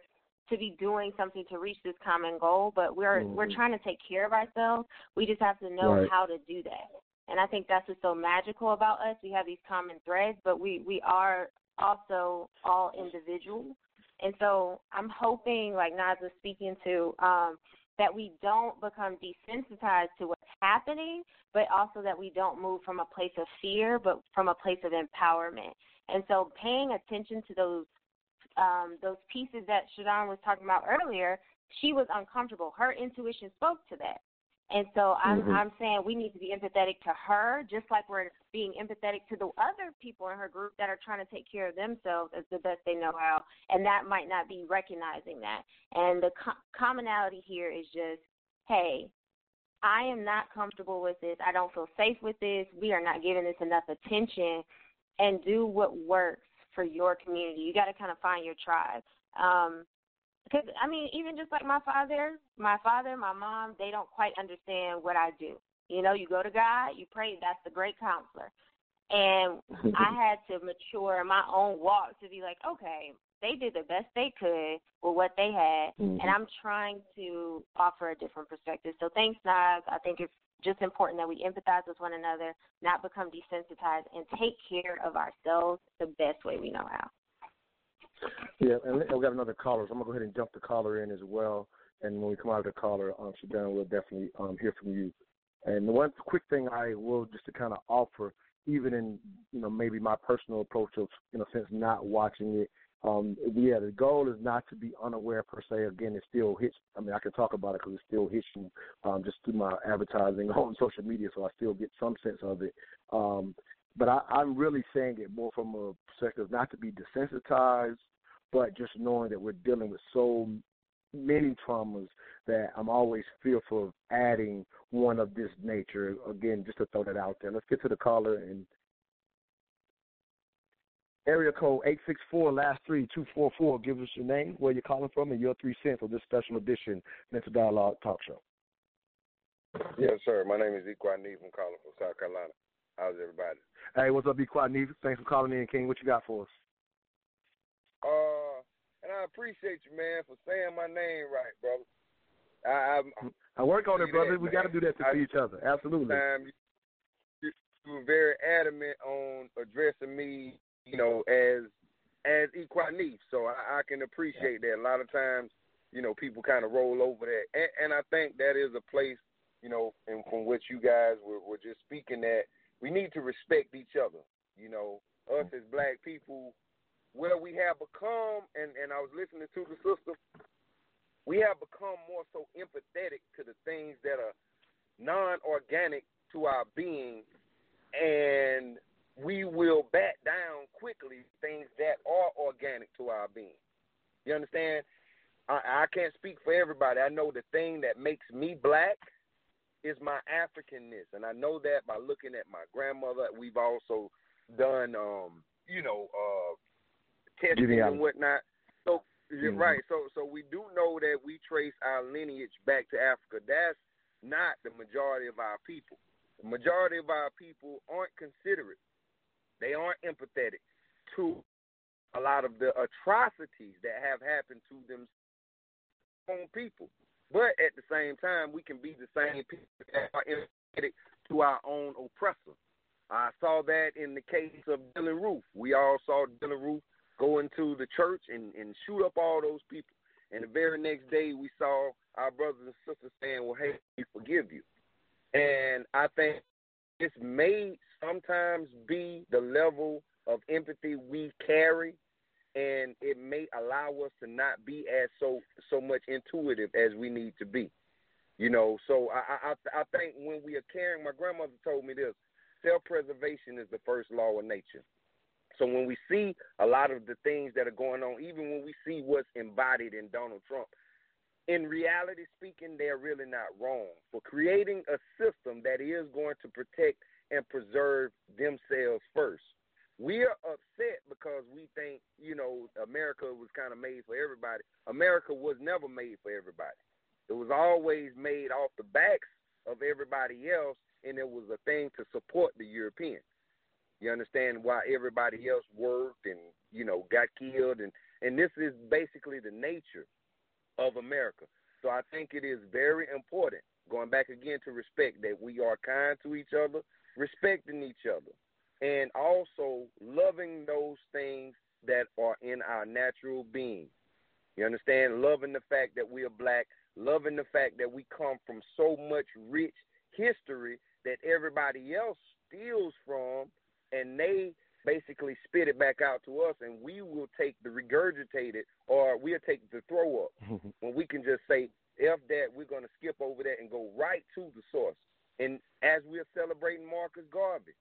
to be doing something to reach this common goal, but we're mm-hmm. we're trying to take care of ourselves. We just have to know right. how to do that. And I think that's what's so magical about us. We have these common threads, but we we are also all individuals. And so I'm hoping, like Nas was speaking to, um, that we don't become desensitized to what's happening, but also that we don't move from a place of fear, but from a place of empowerment. And so paying attention to those um, those pieces that Shadon was talking about earlier, she was uncomfortable. Her intuition spoke to that. And so I'm mm-hmm. I'm saying we need to be empathetic to her, just like we're being empathetic to the other people in her group that are trying to take care of themselves as the best they know how. And that might not be recognizing that. And the co- commonality here is just, hey, I am not comfortable with this. I don't feel safe with this. We are not giving this enough attention. And do what works for your community. You got to kind of find your tribe. Um, because I mean, even just like my father, my father, my mom, they don't quite understand what I do. You know, you go to God, you pray. That's the great counselor. And I had to mature in my own walk to be like, okay, they did the best they could with what they had, mm-hmm. and I'm trying to offer a different perspective. So thanks, Nas. I think it's just important that we empathize with one another, not become desensitized, and take care of ourselves the best way we know how. Yeah, and we got another caller, so I'm gonna go ahead and jump the caller in as well. And when we come out of the caller, um, Shadon, we'll definitely um, hear from you. And the one quick thing I will just to kind of offer, even in you know maybe my personal approach of you know since not watching it, um, yeah, the goal is not to be unaware per se. Again, it still hits. I mean, I can talk about it because it still hits you um, just through my advertising on social media, so I still get some sense of it. Um, but I, I'm really saying it more from a perspective not to be desensitized but just knowing that we're dealing with so many traumas that I'm always fearful of adding one of this nature. Again, just to throw that out there. Let's get to the caller and area code eight six four last three two four four. Give us your name, where you're calling from, and your three cents on this special edition Mental Dialogue Talk Show. Yes, sir. My name is Equan Neve. I'm calling from South Carolina. How's everybody? Hey, what's up, Equan Neve? Thanks for calling in, King. What you got for us? Uh, and I appreciate you, man, for saying my name right, brother. I I, I work on it, brother. That, we got to do that to I, each other. Absolutely. Um, you, you were very adamant on addressing me, you know, as as Equanif. So I, I can appreciate that. A lot of times, you know, people kind of roll over that, and, and I think that is a place, you know, and from which you guys were, were just speaking that we need to respect each other. You know, us as black people, where we have become, and, and I was listening to the sister, we have become more so empathetic to the things that are non organic to our being, and we will back down quickly things that are organic to our being. You understand? I, I can't speak for everybody. I know the thing that makes me black is my Africanness, and I know that by looking at my grandmother. We've also done, um, you know, uh, testing and whatnot. So mm-hmm. right, so so we do know that we trace our lineage back to Africa. That's not the majority of our people. the majority of our people aren't considerate. They aren't empathetic to a lot of the atrocities that have happened to them own people. But at the same time, we can be the same people that are empathetic to our own oppressor. I saw that in the case of Dylann Roof. We all saw Dylann Roof go into the church and, and shoot up all those people. And the very next day, we saw our brothers and sisters saying, Well, hey, we forgive you. And I think this may sometimes be the level of empathy we carry and it may allow us to not be as so so much intuitive as we need to be. You know, so I I I think when we are caring, my grandmother told me this: self preservation is the first law of nature. So when we see a lot of the things that are going on, even when we see what's embodied in Donald Trump, in reality speaking, they're really not wrong for creating a system that is going to protect and preserve themselves first. We're upset because we think, you know, America was kind of made for everybody. America was never made for everybody. It was always made off the backs of everybody else, and it was a thing to support the Europeans. You understand why everybody else worked and you know got killed, and and this is basically the nature of America. So I think it is very important, going back again to respect, that we are kind to each other, respecting each other, and also loving those things that are in our natural being. You understand? Loving the fact that we are black, loving the fact that we come from so much rich history that everybody else steals from, and they basically spit it back out to us, and we will take the regurgitated, or we'll take the throw up. when we can just say, F that, we're going to skip over that and go right to the source. And as we're celebrating Marcus Garvey,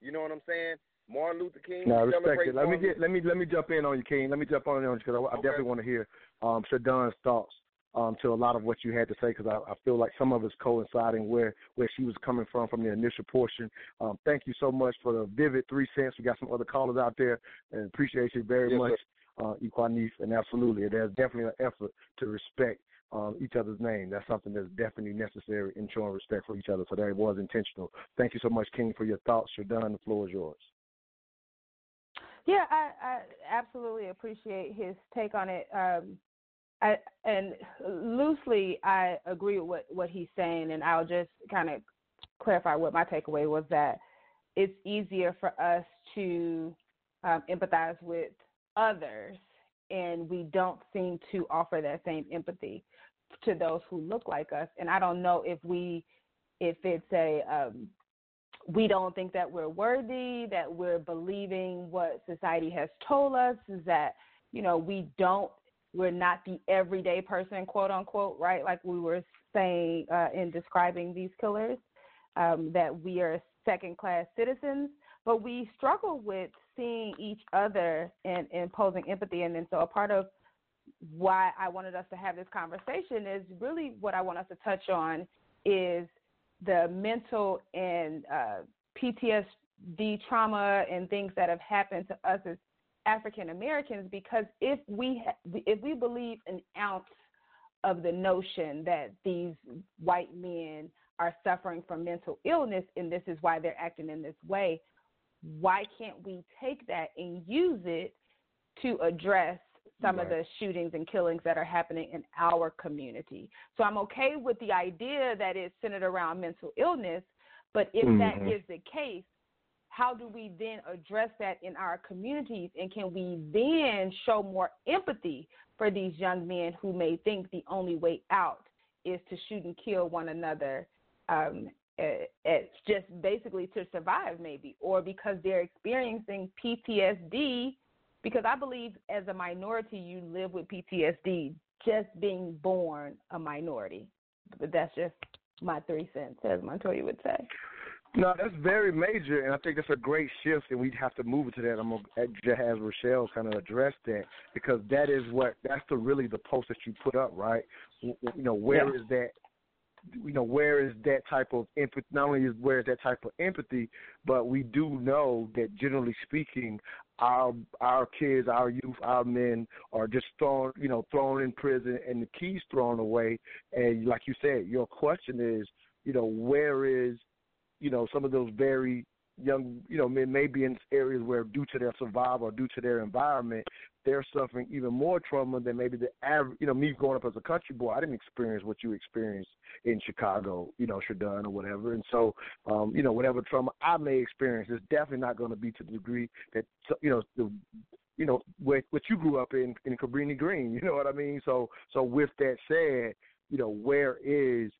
you know what I'm saying? Martin Luther King. No, respect it. Let me get let me let me jump in on you, King. Let me jump on you because I, I okay. definitely want to hear um Shadon's thoughts um to a lot of what you had to say because I, I feel like some of it's coinciding where where she was coming from from the initial portion. Um, thank you so much for the vivid three cents. We got some other callers out there and appreciate you very yes, much, uh, Equanif, and absolutely, there's definitely an effort to respect um, each other's name. That's something that's definitely necessary in showing respect for each other. So that was intentional. Thank you so much, King, for your thoughts. You're done. The floor is yours. Yeah, I, I absolutely appreciate his take on it. Um, I, and loosely, I agree with what, what he's saying, and I'll just kind of clarify what my takeaway was that it's easier for us to um, empathize with others, and we don't seem to offer that same empathy to those who look like us. And I don't know if we, if it's a, um, we don't think that we're worthy, that we're believing what society has told us, is that, you know, we don't, we're not the everyday person, quote unquote, right? Like we were saying uh, in describing these killers, um, that we are second class citizens, but we struggle with seeing each other and imposing empathy. And then so a part of why I wanted us to have this conversation is really what I want us to touch on is the mental and uh, PTSD trauma and things that have happened to us as African Americans. Because if we ha- if we believe an ounce of the notion that these white men are suffering from mental illness and this is why they're acting in this way, why can't we take that and use it to address some right. of the shootings and killings that are happening in our community. So I'm okay with the idea that it's centered around mental illness, but if mm-hmm. that is the case, how do we then address that in our communities? And can we then show more empathy for these young men who may think the only way out is to shoot and kill one another? Um, it's just basically to survive, maybe, or because they're experiencing PTSD because I believe as a minority, you live with PTSD just being born a minority. But that's just my three cents, as Montoya would say. No, that's very major, and I think that's a great shift, and we'd have to move it to that. I'm gonna have Rochelle kind of address that because that is what that's the really the post that you put up, right? You know, where yeah. is that you know where is that type of empathy not only is where is that type of empathy but we do know that generally speaking our our kids our youth our men are just thrown you know thrown in prison and the keys thrown away and like you said your question is you know where is you know, some of those very young, you know, men may be in areas where, due to their survival or due to their environment, they're suffering even more trauma than maybe the average. You know, me growing up as a country boy, I didn't experience what you experienced in Chicago, you know, Shadon or whatever. And so, um, you know, whatever trauma I may experience is definitely not going to be to the degree that, you know, the you know what what you grew up in in Cabrini Green. You know what I mean? So so with that said, you know where is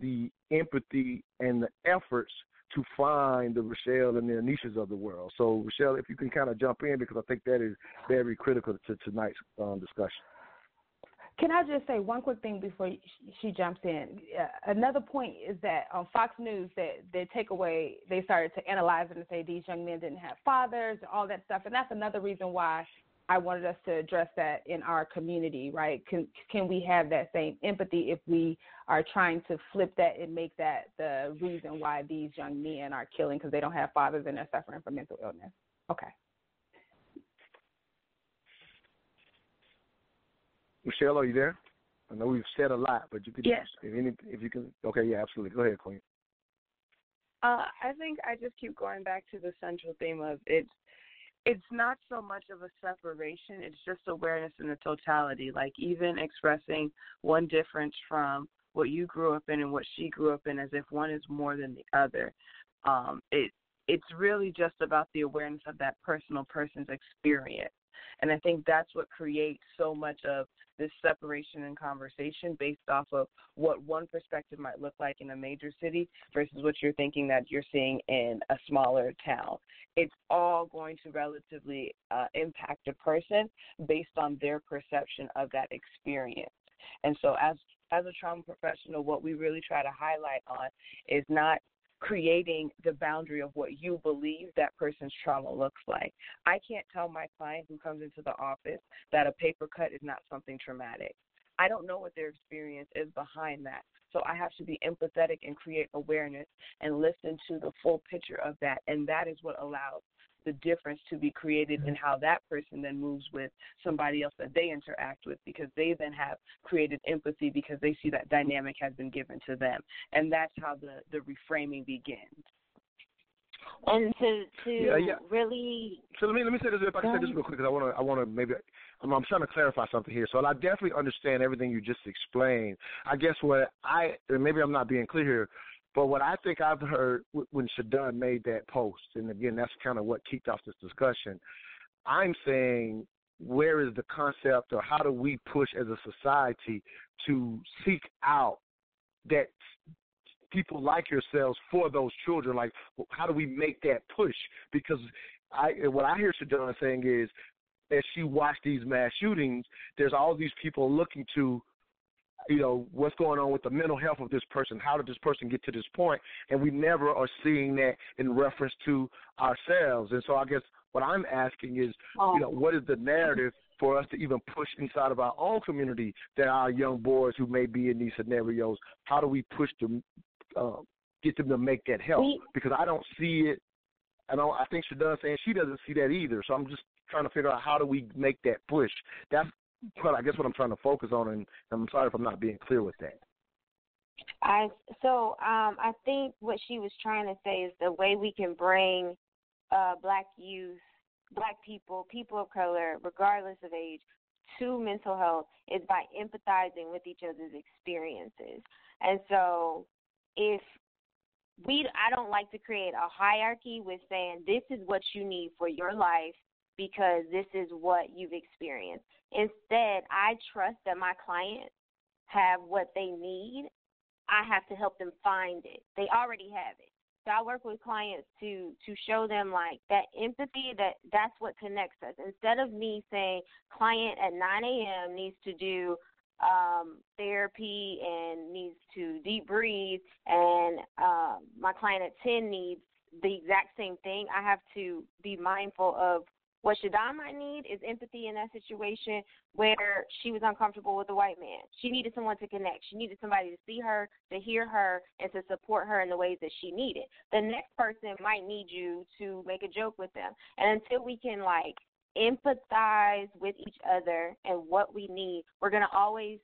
the empathy and the efforts to find the Rochelle and the Anishas of the world. So, Rochelle, if you can kind of jump in because I think that is very critical to tonight's um, discussion. Can I just say one quick thing before she jumps in? Uh, another point is that on Fox News, that they take away, they started to analyze it and say these young men didn't have fathers, and all that stuff, and that's another reason why I wanted us to address that in our community, right? Can can we have that same empathy if we are trying to flip that and make that the reason why these young men are killing because they don't have fathers and they're suffering from mental illness? Okay. Michelle, are you there? I know we've said a lot, but you could yes. if any if you can okay, yeah, absolutely. Go ahead, Queen. Uh, I think I just keep going back to the central theme of it's it's not so much of a separation, it's just awareness in the totality. Like even expressing one difference from what you grew up in and what she grew up in as if one is more than the other. Um, it it's really just about the awareness of that personal person's experience. And I think that's what creates so much of this separation in conversation based off of what one perspective might look like in a major city versus what you're thinking that you're seeing in a smaller town. It's all going to relatively uh, impact a person based on their perception of that experience. And so, as as a trauma professional, what we really try to highlight on is not creating the boundary of what you believe that person's trauma looks like. I can't tell my client who comes into the office that a paper cut is not something traumatic. I don't know what their experience is behind that. So I have to be empathetic and create awareness and listen to the full picture of that. And that is what allows the difference to be created in how that person then moves with somebody else that they interact with because they then have created empathy because they see that dynamic has been given to them. And that's how the, the reframing begins. And to to yeah, yeah. really so let me let me say this if I can say this real quick because I want to I want to maybe I'm, I'm trying to clarify something here. So I definitely understand everything you just explained. I guess what I maybe I'm not being clear here. But what I think I've heard when Shadon made that post, and again, that's kind of what kicked off this discussion. I'm saying, where is the concept, or how do we push as a society to seek out that people like yourselves for those children? Like, how do we make that push? Because I, what I hear Shadon saying is, as she watched these mass shootings, there's all these people looking to you know, what's going on with the mental health of this person? How did this person get to this point? And we never are seeing that in reference to ourselves. And so I guess what I'm asking is, you know, what is the narrative for us to even push inside of our own community that our young boys who may be in these scenarios, how do we push them, uh, get them to make that help? Because I don't see it. I don't. I think Shadon's saying she doesn't see that either. So I'm just trying to figure out how do we make that push. That's but I guess what I'm trying to focus on, and I'm sorry if I'm not being clear with that. I so um, I think what she was trying to say is the way we can bring uh, black youth, black people, people of color, regardless of age, to mental health is by empathizing with each other's experiences. And so, if we, I don't like to create a hierarchy with saying this is what you need for your life because this is what you've experienced. Instead, I trust that my clients have what they need. I have to help them find it. They already have it. So I work with clients to to show them like that empathy that that's what connects us. Instead of me saying client at 9 a.m. needs to do um, therapy and needs to deep breathe, and uh, my client at 10 needs the exact same thing. I have to be mindful of what Shadon might need is empathy in that situation where she was uncomfortable with a white man. She needed someone to connect. She needed somebody to see her, to hear her, and to support her in the ways that she needed. The next person might need you to make a joke with them. And until we can like empathize with each other and what we need, we're gonna always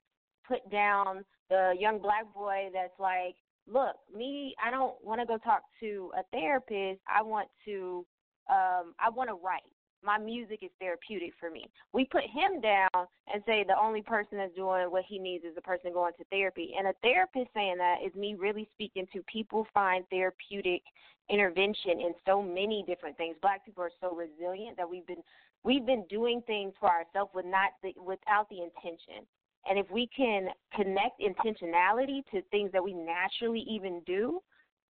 put down the young black boy that's like look, me, I don't want to go talk to a therapist. I want to, um, I want to write. My music is therapeutic for me. We put him down and say the only person that's doing what he needs is the person going to therapy. And a therapist saying that is me really speaking to people find therapeutic intervention in so many different things. Black people are so resilient that we've been we've been doing things for ourselves with not the, without the intention. And if we can connect intentionality to things that we naturally even do,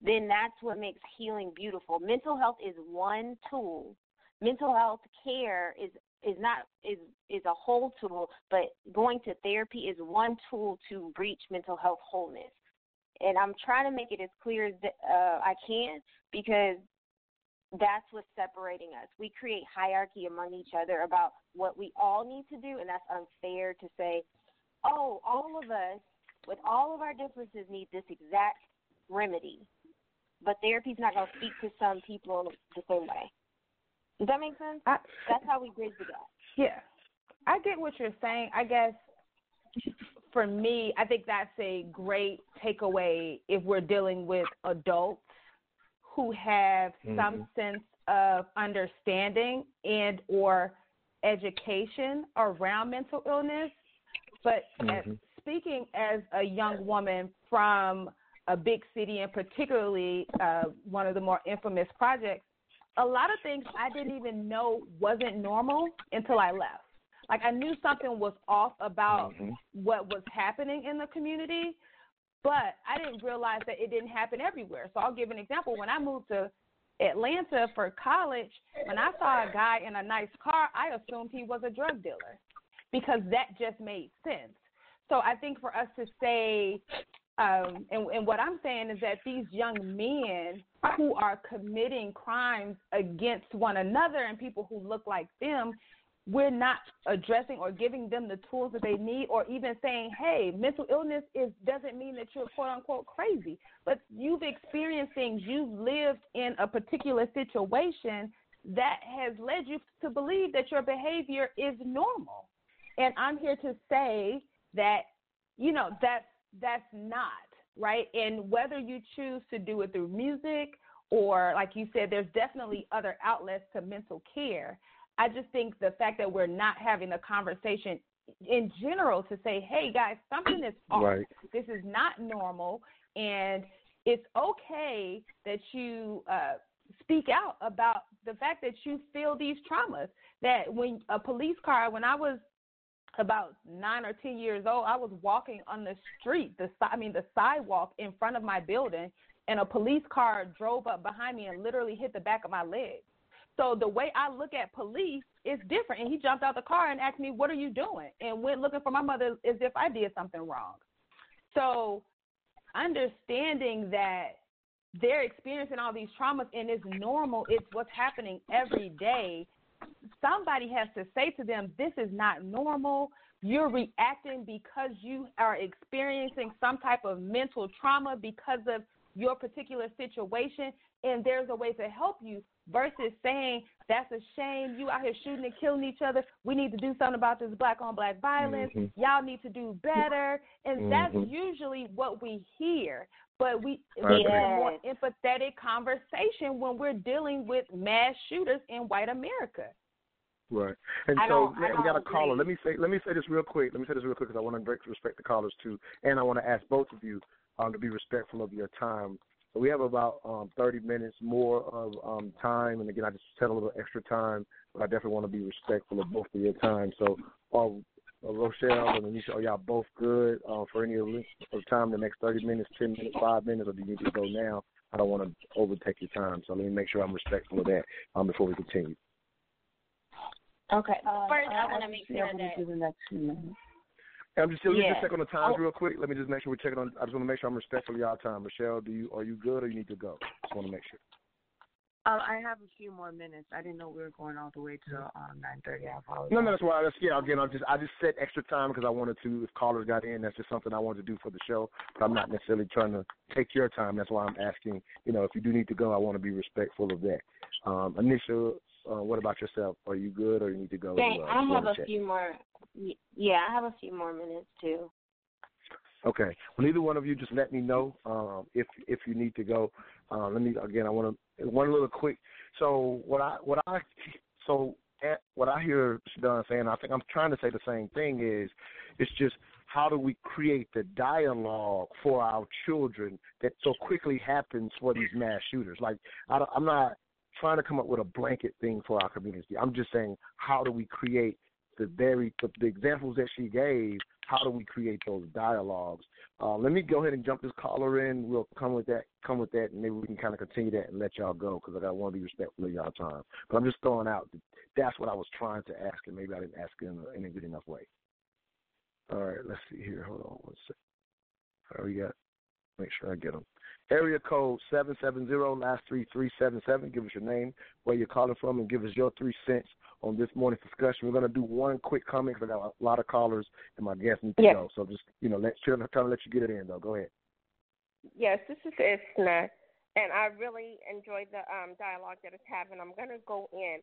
then that's what makes healing beautiful. Mental health is one tool. Mental health care is is not is is a whole tool, but going to therapy is one tool to reach mental health wholeness. And I'm trying to make it as clear as uh, I can because that's what's separating us. We create hierarchy among each other about what we all need to do, and that's unfair to say, oh, all of us, with all of our differences, need this exact remedy. But therapy's not going to speak to some people the same way. Does that make sense? I, That's how we bridge the gap. Yeah. I get what you're saying. I guess for me, I think that's a great takeaway if we're dealing with adults who have mm-hmm. some sense of understanding and or education around mental illness but mm-hmm. as, speaking as a young woman from a big city, and particularly uh, one of the more infamous projects, a lot of things I didn't even know wasn't normal until I left. Like I knew something was off about mm-hmm. what was happening in the community, but I didn't realize that it didn't happen everywhere. So I'll give an example. When I moved to Atlanta for college, when I saw a guy in a nice car, I assumed he was a drug dealer because that just made sense. So I think for us to say, um, and, and what I'm saying is that these young men who are committing crimes against one another and people who look like them, we're not addressing or giving them the tools that they need or even saying hey mental illness is doesn't mean that you're quote unquote crazy. But you've experienced things you've lived in a particular situation that has led you to believe that your behavior is normal. And I'm here to say that, you know, that's that's not, right? And whether you choose to do it through music or like you said, there's definitely other outlets to mental care. I just think the fact that we're not having a conversation in general to say, hey guys, something is off. Right. This is not normal and it's okay that you uh, speak out about the fact that you feel these traumas. That when a police car, when I was about nine or ten years old, I was walking on the street, the I mean the sidewalk in front of my building, and a police car drove up behind me and literally hit the back of my leg. So the way I look at police is different. And he jumped out the car and asked me, "What are you doing?" and went looking for my mother as if I did something wrong. So understanding that they're experiencing all these traumas and it's normal, it's what's happening every day somebody has to say to them, this is not normal. You're reacting because you are experiencing some type of mental trauma because of your particular situation, and there's a way to help you versus saying that's a shame. You out here shooting and killing each other. We need to do something about this black on black violence. Mm-hmm. Y'all need to do better. And mm-hmm. that's usually what we hear. But we need a more empathetic conversation when we're dealing with mass shooters in white America. Right, and I so we got a caller. Let me say let me say this real quick. Let me say this real quick because I want to respect the callers too, and I want to ask both of you um, to be respectful of your time. So we have about um, 30 minutes more of um, time, and again, I just set a little extra time, but I definitely want to be respectful of both of your time. So, uh, Rochelle and Anisha, are y'all both good uh, for any of the time? The next 30 minutes, 10 minutes, five minutes, or do you need to go now? I don't want to overtake your time, so let me make sure I'm respectful of that um, before we continue. Okay. Uh, First, I, I want to make sure that. The next few minutes. I'm just, let me just check on the times oh. real quick. Let me just make sure we're checking on. I just want to make sure I'm respectful of y'all time. Michelle, do you are you good or you need to go? Just want to make sure. Um, I have a few more minutes. I didn't know we were going all the way to um, nine thirty. I apologize. No, no, that's why. That's yeah. Again, I just I just set extra time because I wanted to. If callers got in, that's just something I wanted to do for the show. But I'm not necessarily trying to take your time. That's why I'm asking. You know, if you do need to go, I want to be respectful of that. Um, Anisha uh, what about yourself? Are you good, or you need to go? Okay, uh, I have a check? few more. Yeah, I have a few more minutes too. Okay. Well, either one of you just let me know um, if if you need to go. Uh, let me again. I want to one little quick. So what I what I so what I hear Shadon saying, I think I'm trying to say the same thing. Is it's just how do we create the dialogue for our children that so quickly happens for these mass shooters? Like I, I'm not trying to come up with a blanket thing for our community. I'm just saying how do we create the very the, the examples that she gave how do we create those dialogues? Uh, let me go ahead and jump this caller in. We'll come with that, come with that, and maybe we can kind of continue that and let y'all go because I want to be respectful of y'all time. But I'm just throwing out that's what I was trying to ask, and maybe I didn't ask it in a, in a good enough way. All right, let's see here. Hold on one second. All right, we got. Make sure I get them. Area code seven seven zero last three three seven seven. Give us your name, where you're calling from, and give us your three cents on this morning's discussion. We're going to do one quick comment because I got a lot of callers and my guests need to yes. go. So just you know, let's trying to let you get it in though. Go ahead. Yes, this is Isna, and I really enjoyed the um, dialogue that it's having. I'm going to go in.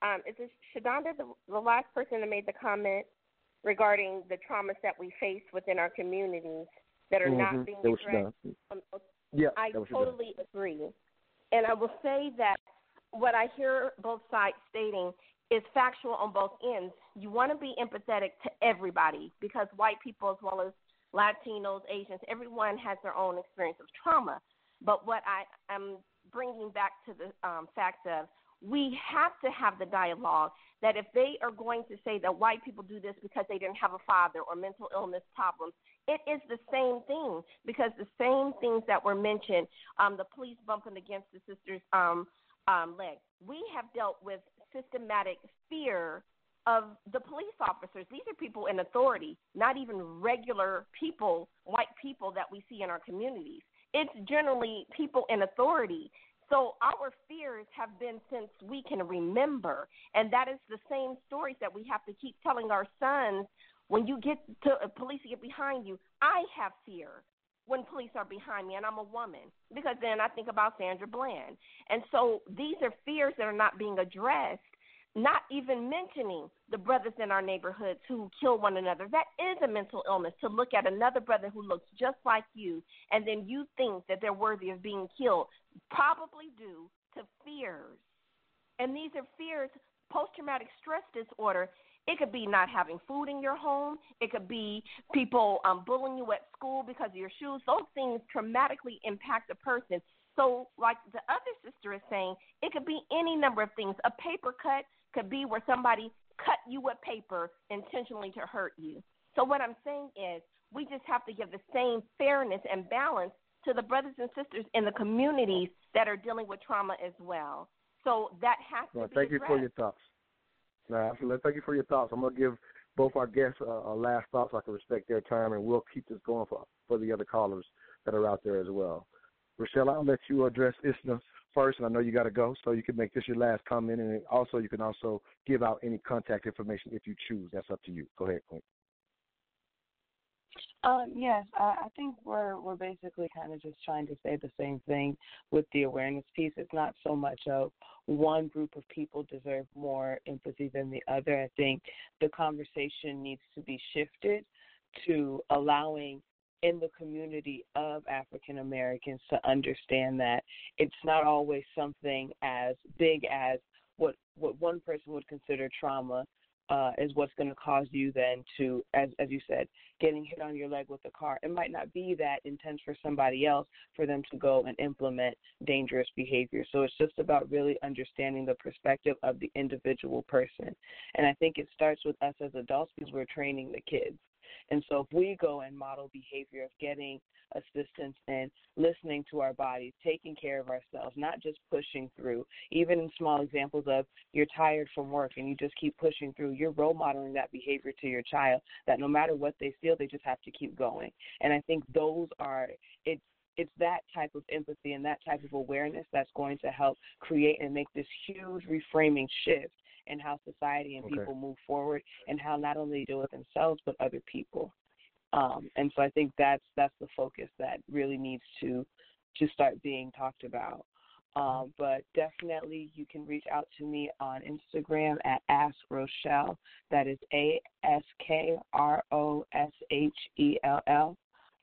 Um, is this Shadonda, the, the last person that made the comment regarding the traumas that we face within our communities that are mm-hmm. not being addressed? Um, yeah, I totally agree, and I will say that what I hear both sides stating is factual on both ends. You want to be empathetic to everybody because white people, as well as Latinos, Asians, everyone has their own experience of trauma. But what I am bringing back to the um, fact of we have to have the dialogue that if they are going to say that white people do this because they didn't have a father or mental illness problems, it is the same thing because the same things that were mentioned, um, the police bumping against the sister's um, um, leg, we have dealt with systematic fear of the police officers. These are people in authority, not even regular people, white people that we see in our communities. It's generally people in authority. So our fears have been since we can remember. And that is the same stories that we have to keep telling our sons. When you get to uh, police get behind you, I have fear when police are behind me and I'm a woman because then I think about Sandra Bland. And so these are fears that are not being addressed, not even mentioning the brothers in our neighborhoods who kill one another. That is a mental illness to look at another brother who looks just like you and then you think that they're worthy of being killed, probably due to fears. And these are fears post traumatic stress disorder it could be not having food in your home. It could be people um, bullying you at school because of your shoes. Those things traumatically impact a person. So, like the other sister is saying, it could be any number of things. A paper cut could be where somebody cut you with paper intentionally to hurt you. So, what I'm saying is, we just have to give the same fairness and balance to the brothers and sisters in the communities that are dealing with trauma as well. So that has well, to be Thank addressed. you for your thoughts. Now, thank you for your thoughts. I'm gonna give both our guests uh, last thoughts so I can respect their time, and we'll keep this going for for the other callers that are out there as well. Roshell, I'll let you address Isna first, and I know you got to go, so you can make this your last comment, and also you can also give out any contact information if you choose. That's up to you. Go ahead, Queen. Um, yes, I, I think we're we're basically kind of just trying to say the same thing with the awareness piece. It's not so much of one group of people deserve more empathy than the other. I think the conversation needs to be shifted to allowing in the community of African Americans to understand that it's not always something as big as what what one person would consider trauma uh, is what's going to cause you then to, as as you said, getting hit on your leg with a car. It might not be that intense for somebody else for them to go and implement dangerous behavior. So it's just about really understanding the perspective of the individual person. And I think it starts with us as adults because we're training the kids. And so if we go and model behavior of getting assistance and listening to our bodies, taking care of ourselves, not just pushing through. Even in small examples of you're tired from work and you just keep pushing through, you're role modeling that behavior to your child that no matter what they feel, they just have to keep going. And I think those are it's it's that type of empathy and that type of awareness that's going to help create and make this huge reframing shift in how society and okay. people move forward and how not only deal with themselves but other people. Um, and so I think that's that's the focus that really needs to to start being talked about. Um, but definitely, you can reach out to me on Instagram at Ask Roshell. That is A S K R O S H E L L.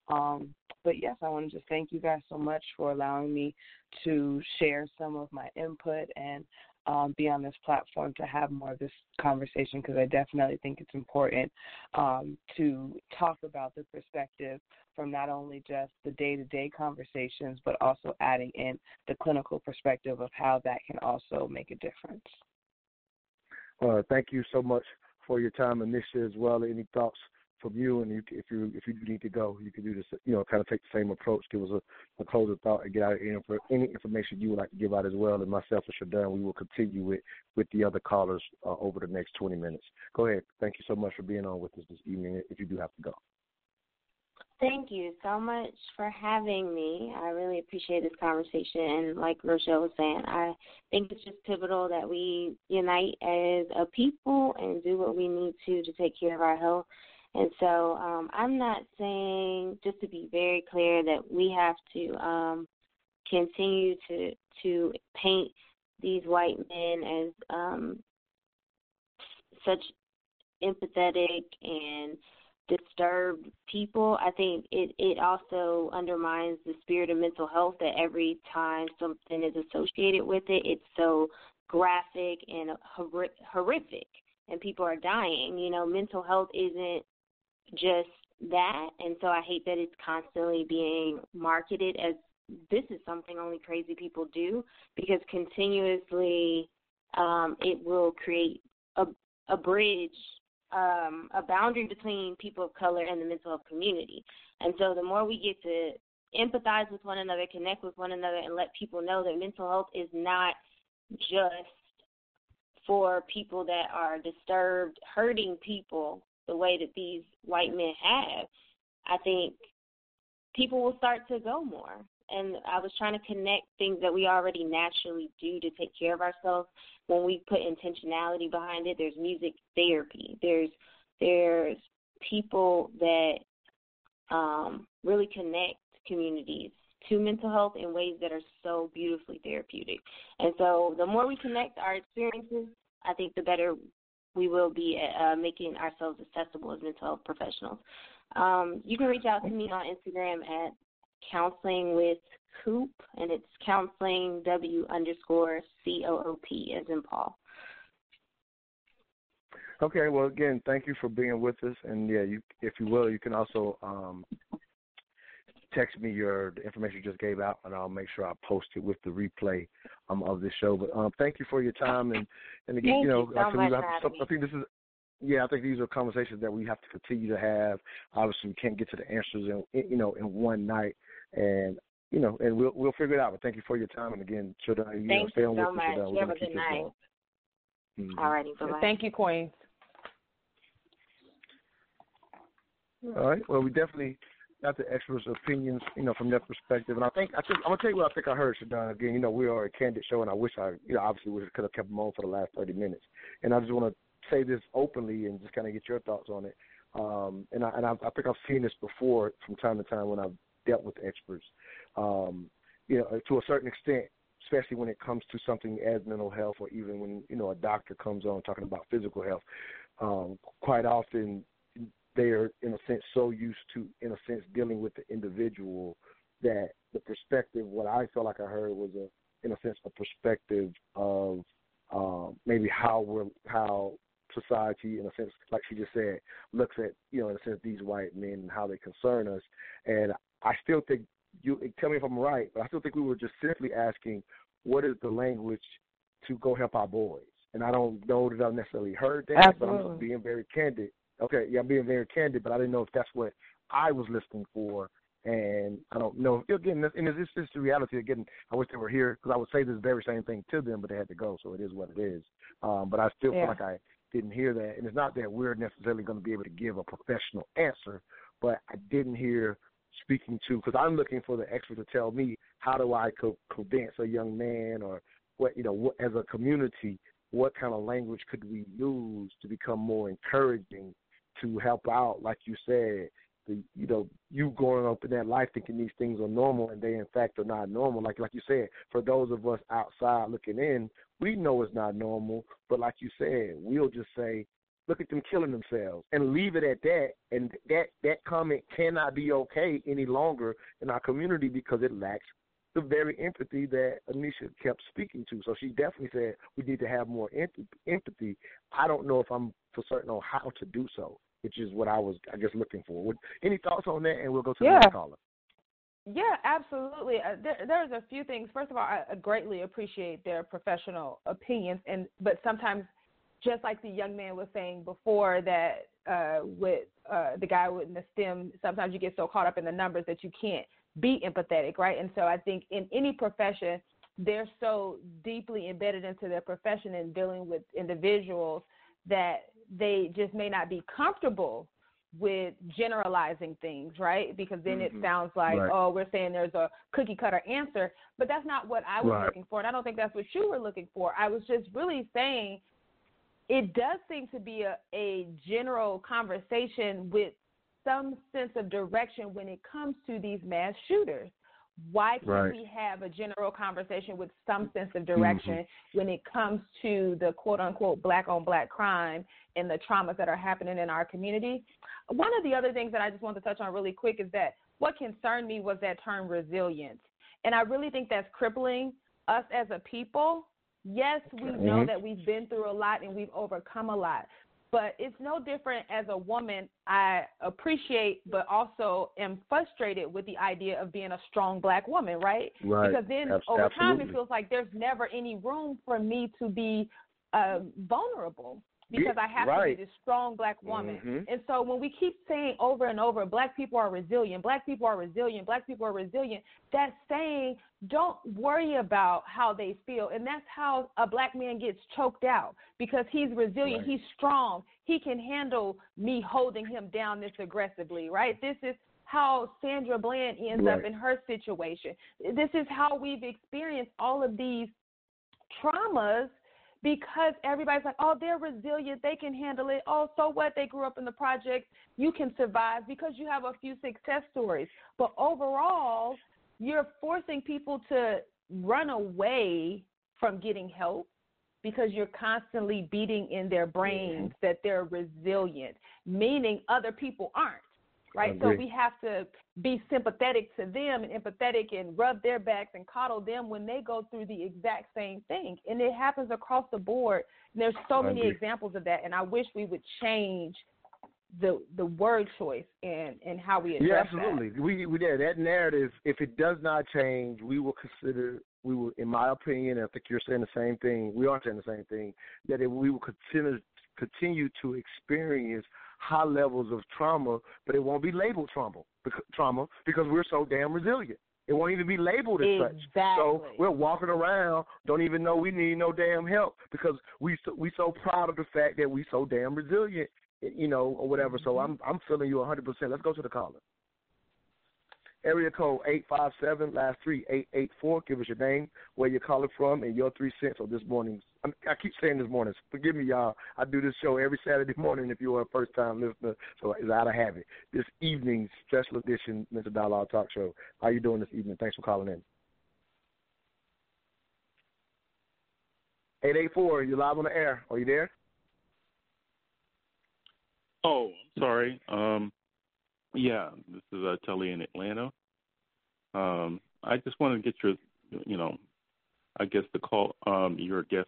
Um, but yes, I want to just thank you guys so much for allowing me to share some of my input and um, be on this platform to have more of this conversation because I definitely think it's important um, to talk about the perspective from not only just the day to day conversations, but also adding in the clinical perspective of how that can also make a difference. Uh, thank you so much for your time, Anisha, as well. Any thoughts from you, and you, if you if you need to go, you can do this. You know, kind of take the same approach. Give us a, a closing thought and get out any, any information you would like to give out as well. And myself and Cherdon, we will continue with with the other callers uh, over the next 20 minutes. Go ahead. Thank you so much for being on with us this evening. If you do have to go. Thank you so much for having me. I really appreciate this conversation. And like Roshell was saying, I think it's just pivotal that we unite as a people and do what we need to to take care of our health and so um, I'm not saying, just to be very clear, that we have to um, continue to to paint these white men as um, such empathetic and disturbed people. I think it it also undermines the spirit of mental health that every time something is associated with it, it's so graphic and horrific and people are dying. You know, mental health isn't just that. And so I hate that it's constantly being marketed as this is something only crazy people do because continuously um, it will create a, a bridge, um, a boundary between people of color and the mental health community. And so the more we get to empathize with one another, connect with one another, and let people know that mental health is not just for people that are disturbed, hurting people, the way that these white men have, I think people will start to go more. And I was trying to connect things that we already naturally do to take care of ourselves. When we put intentionality behind it, there's music therapy. There's there's people that um, really connect communities to mental health in ways that are so beautifully therapeutic. And so the more we connect our experiences, I think the better we will be uh, making ourselves accessible as mental health professionals. Um, you can reach out to me on Instagram at counseling with Coop, and it's counseling W underscore C O O P as in Paul. Okay, well, again, thank you for being with us, and yeah, you, if you will, you can also um, text me your the information you just gave out, and I'll make sure I post it with the replay um, of this show. But um, thank you for your time, and and again, thank you know, you so much have, I think this is. Yeah, I think these are conversations that we have to continue to have. Obviously, we can't get to the answers in you know in one night, and you know, and we'll we'll figure it out. But thank you for your time, and again, should I you thank know, stay you on so with much. us. You have a good night. Mm-hmm. All righty, bye bye. Thank you, Queen. All right. Well, we definitely got the experts' opinions, you know, from their perspective. And I think I think I'm gonna tell you what I think I heard Cherdon again. You know, we are a candid show, and I wish I, you know, obviously we could have kept them on for the last 30 minutes. And I just want to say this openly and just kind of get your thoughts on it. Um, and I and I, I think I've seen this before from time to time when I've dealt with experts. Um, you know, to a certain extent, especially when it comes to something as mental health, or even when you know a doctor comes on talking about physical health. Um, quite often, they are in a sense so used to in a sense dealing with the individual that the perspective what I felt like I heard was a in a sense a perspective of um, maybe how we're how society in a sense like she just said looks at you know in a sense these white men and how they concern us. And I still think you tell me if I'm right but I still think we were just simply asking what is the language to go help our boys? And I don't know that I've necessarily heard that Absolutely. but I'm just being very candid Okay, yeah, I'm being very candid, but I didn't know if that's what I was listening for, and I don't know. Again, and it's just the reality. Again, I wish they were here because I would say this very same thing to them, but they had to go, so it is what it is. Um, but I still yeah. feel like I didn't hear that, and it's not that we're necessarily going to be able to give a professional answer, but I didn't hear speaking to because I'm looking for the expert to tell me how do I co- convince a young man or what you know what, as a community what kind of language could we use to become more encouraging to help out, like you said, the you know you growing up in that life thinking these things are normal and they in fact are not normal. Like like you said, for those of us outside looking in, we know it's not normal. But like you said, we'll just say look at them killing themselves and leave it at that. And that that comment cannot be okay any longer in our community because it lacks the very empathy that Anisha kept speaking to. So she definitely said we need to have more empathy. I don't know if I'm for certain on how to do so, which is what I was, I guess, looking for. Any thoughts on that? And we'll go to yeah. the next caller. Yeah, absolutely. Uh, there, there's a few things. First of all, I greatly appreciate their professional opinions, and but sometimes, just like the young man was saying before, that uh, with uh, the guy with the STEM, sometimes you get so caught up in the numbers that you can't be empathetic, right? And so I think in any profession, they're so deeply embedded into their profession and dealing with individuals that they just may not be comfortable with generalizing things, right? Because then mm-hmm. it sounds like, right. oh, we're saying there's a cookie cutter answer, but that's not what I was right. looking for, and I don't think that's what you were looking for. I was just really saying it does seem to be a, a general conversation with some sense of direction when it comes to these mass shooters. Why can't right. we have a general conversation with some sense of direction mm-hmm. when it comes to the quote unquote black on black crime and the traumas that are happening in our community? One of the other things that I just want to touch on really quick is that what concerned me was that term resilience. And I really think that's crippling us as a people. Yes, we know mm-hmm. that we've been through a lot and we've overcome a lot, but it's no different as a woman. I appreciate, but also am frustrated with the idea of being a strong black woman, right? Right. Because then over time, it feels like there's never any room for me to be uh, vulnerable because I have right. to be this strong black woman. Mm-hmm. And so when we keep saying over and over, black people are resilient, black people are resilient, black people are resilient, that's saying don't worry about how they feel. And that's how a black man gets choked out because he's resilient, right. he's strong, he can handle me holding him down this aggressively, right? This is how Sandra Bland ends right. up in her situation. This is how we've experienced all of these traumas because everybody's like, oh, they're resilient, they can handle it. Oh, so what? They grew up in the projects. You can survive because you have a few success stories. But overall, you're forcing people to run away from getting help because you're constantly beating in their brains that they're resilient, meaning other people aren't right? So we have to be sympathetic to them and empathetic and rub their backs and coddle them when they go through the exact same thing. And it happens across the board. And there's so many examples of that. And I wish we would change the the word choice and and how we address yeah absolutely that. we we yeah that narrative if it does not change we will consider we will in my opinion i think you're saying the same thing we are saying the same thing that if we will continue continue to experience high levels of trauma, but it won't be labeled trauma, trauma because we're so damn resilient. It won't even be labeled as exactly. such. So we're walking around, don't even know we need no damn help because we so, we so proud of the fact that we so damn resilient, you know, or whatever. So mm-hmm. I'm I'm feeling you 100%. Let's go to the caller. Area code 857, last three, 884. Give us your name, where you're calling from, and your three cents on this morning's. I keep saying this morning. Forgive me, y'all. I do this show every Saturday morning if you are a first time listener, so it's out of habit. This evening's special edition Mr. Dialogue Talk Show. How you doing this evening? Thanks for calling in. 884, you're live on the air. Are you there? Oh, I'm sorry. Um, yeah, this is uh, Tully in Atlanta. Um, I just want to get your, you know, I guess the call, um, your guest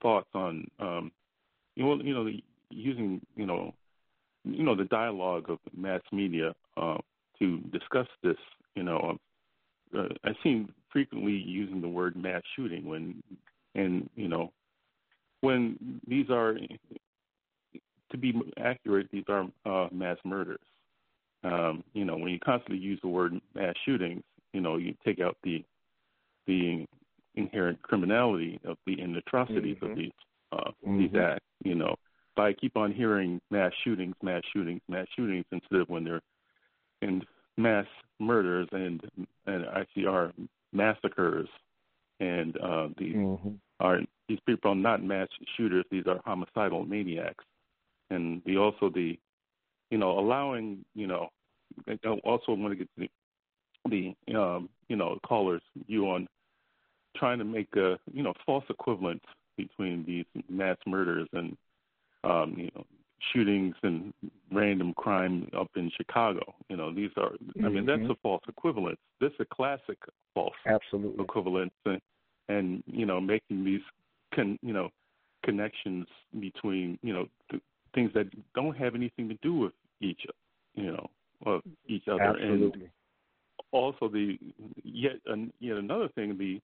thoughts on, um, you know, you know, using, you know, you know, the dialogue of mass media uh, to discuss this. You know, uh, I seem frequently using the word mass shooting when, and you know, when these are, to be accurate, these are uh, mass murders. Um, you know, when you constantly use the word mass shootings, you know, you take out the the inherent criminality of the and atrocities mm-hmm. of these uh, mm-hmm. these acts. You know, but I keep on hearing mass shootings, mass shootings, mass shootings instead of when they're in mass murders and and actually are massacres, and uh, these mm-hmm. are these people are not mass shooters; these are homicidal maniacs, and the also the you know allowing you know also I also want to get to the, the um, you know callers view on trying to make a you know false equivalence between these mass murders and um, you know shootings and random crime up in Chicago. You know, these are. I mean, that's Mhm. a false equivalence. This is a classic false Absolutely. equivalence, and, and you know, making these, con, you know, connections between you know th- things that don't have anything to do with each, you know, of each other. And also the yet an, yet another thing the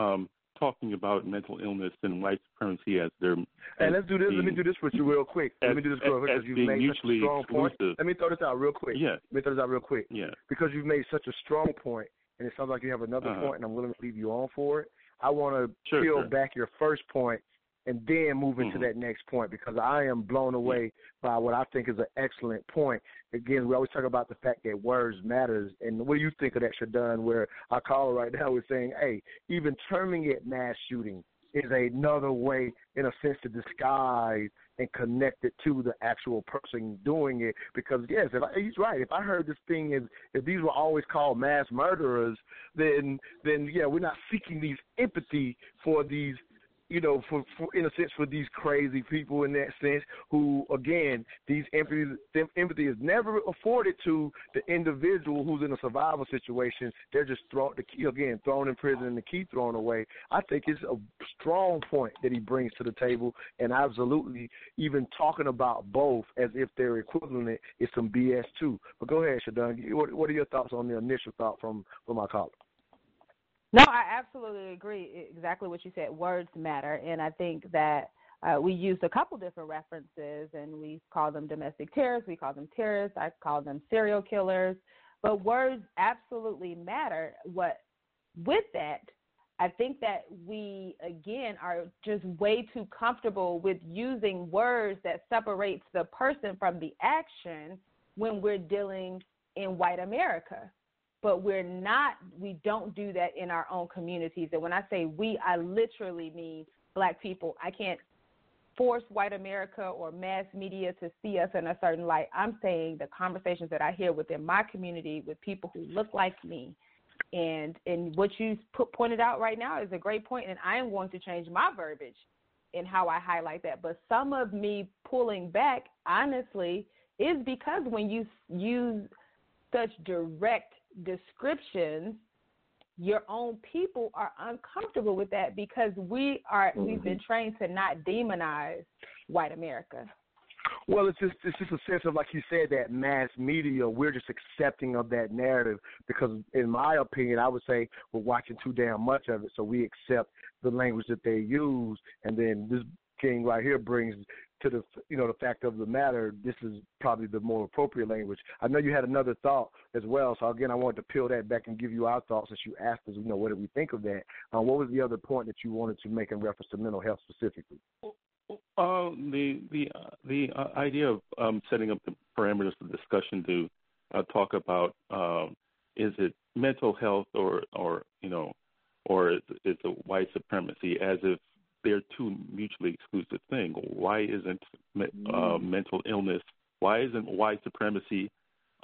um talking about mental illness and white supremacy as their And let's do this. Let me do this with you real quick. Let me do this real quick because you've made such a strong point. Let me throw this out real quick. Yeah. Let me throw this out real quick. Yeah. Because you've made such a strong point, and it sounds like you have another Uh-huh. point, and I'm willing to leave you on for it. I want to Sure, peel sure. back your first point and then move into Mhm. that next point because I am blown away by what I think is an excellent point. Again, we always talk about the fact that words matters, and what do you think of that, Cherdon? Where our caller right now is saying, "Hey, even terming it mass shooting is another way, in a sense, to disguise and connect it to the actual person doing it." Because yes, if I, he's right. If I heard this thing is if these were always called mass murderers, then then yeah, we're not seeking these empathy for these you know, for, for in a sense, for these crazy people in that sense, who again, these empathy, empathy is never afforded to the individual who's in a survival situation. They're just thrown the key again, thrown in prison and the key thrown away. I think it's a strong point that he brings to the table, and absolutely, even talking about both as if they're equivalent is some BS too. But go ahead, Cherdon. What, what are your thoughts on the initial thought from from my caller? No, I absolutely agree. Exactly what you said. Words matter, and I think that uh, we used a couple different references, and we call them domestic terrorists. We call them terrorists. I call them serial killers. But words absolutely matter. What with that, I think that we again are just way too comfortable with using words that separates the person from the action when we're dealing in white America but we're not we don't do that in our own communities. And when i say we i literally mean black people. I can't force white america or mass media to see us in a certain light. I'm saying the conversations that i hear within my community with people who look like me. And and what you put, pointed out right now is a great point and i am going to change my verbiage in how i highlight that. But some of me pulling back honestly is because when you use such direct descriptions, your own people are uncomfortable with that because we are mm-hmm. we've been trained to not demonize white America. Well, it's just it's just a sense of like you said that mass media. We're just accepting of that narrative because, in my opinion, I would say we're watching too damn much of it, so we accept the language that they use, and then this king right here brings to the you know the fact of the matter, this is probably the more appropriate language. I know you had another thought as well, so again, I wanted to peel that back and give you our thoughts since you asked us, you know, what did we think of that? Uh, what was the other point that you wanted to make in reference to mental health specifically? Uh, the the uh, the uh, idea of um, setting up the parameters of discussion to uh, talk about um, is it mental health or or you know or is it white supremacy as if they're two mutually exclusive things. Why isn't uh, mental illness? Why isn't white supremacy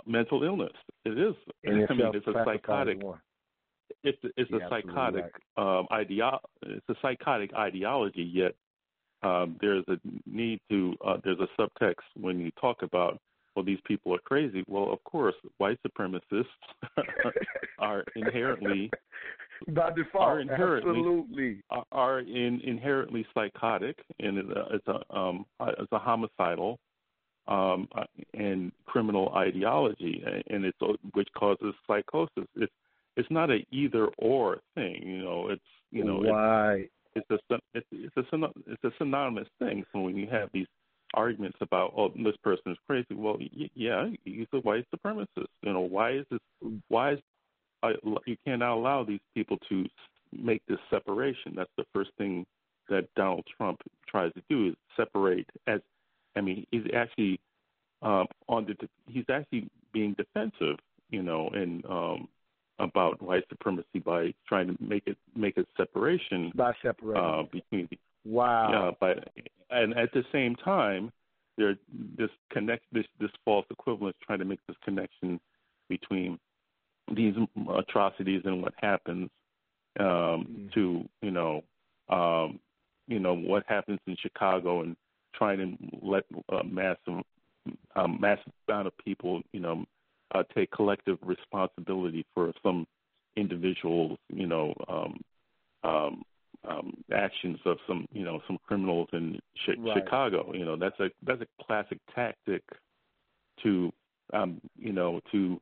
mental illness? It is. And I mean, it's a psychotic. It's it's You're a psychotic right. um, ideo- It's a psychotic ideology. Yet um, there's a need to. Uh, there's a subtext when you talk about. Well, these people are crazy. Well, of course, white supremacists are inherently by default, are inherently absolutely are, in, inherently psychotic, and it's a, it's a um it's a homicidal um and criminal ideology, and it's which causes psychosis. It's it's not a either or thing, you know. It's you know right. It's, it's a it's it's a it's a synonymous thing. So when you have these arguments about oh this person is crazy, well yeah he's a white supremacist. You know why is this why is you cannot allow these people to make this separation. That's the first thing that Donald Trump tries to do is separate. As I mean, he's actually um, on the he's actually being defensive, you know, and um, about white supremacy by trying to make it make a separation by separating uh, between. Wow. Yeah, but and at the same time, there this connect this this false equivalence trying to make this connection between these atrocities and what happens um, mm. to you know um, you know what happens in Chicago and trying to let a uh, massive um, massive amount of people, you know, uh, take collective responsibility for some individuals, you know, um, um, um, actions of some, you know, some criminals in Ch- Right. Chicago. You know, that's a that's a classic tactic to, um, you know, to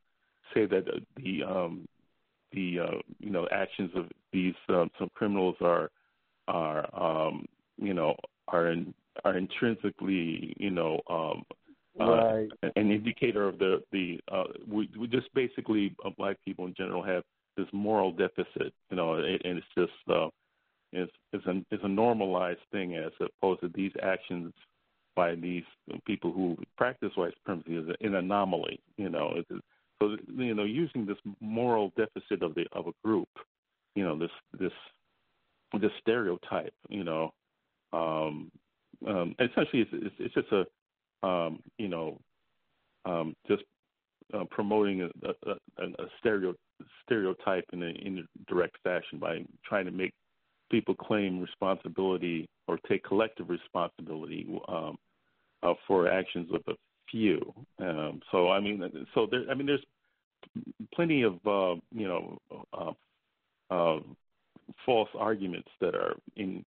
say that uh, the um, the uh, you know actions of these um, some criminals are are um, you know are in, are intrinsically you know um, Right. uh, an indicator of the the uh, we we just basically uh, black people in general have this moral deficit, you know, and, and it's just uh, it's it's a it's a normalized thing as opposed to these actions by these people who practice white supremacy is an anomaly, you know. It's, so you know, using this moral deficit of the of a group, you know, this this this stereotype, you know, um, um, essentially it's, it's, it's just a um, you know, um, just uh, promoting a, a, a, stereo, stereotype in a, in a direct fashion by trying to make people claim responsibility or take collective responsibility um, uh, for actions of a few. Um, so I mean, so there. I mean, there's plenty of uh, you know uh, uh, false arguments that are in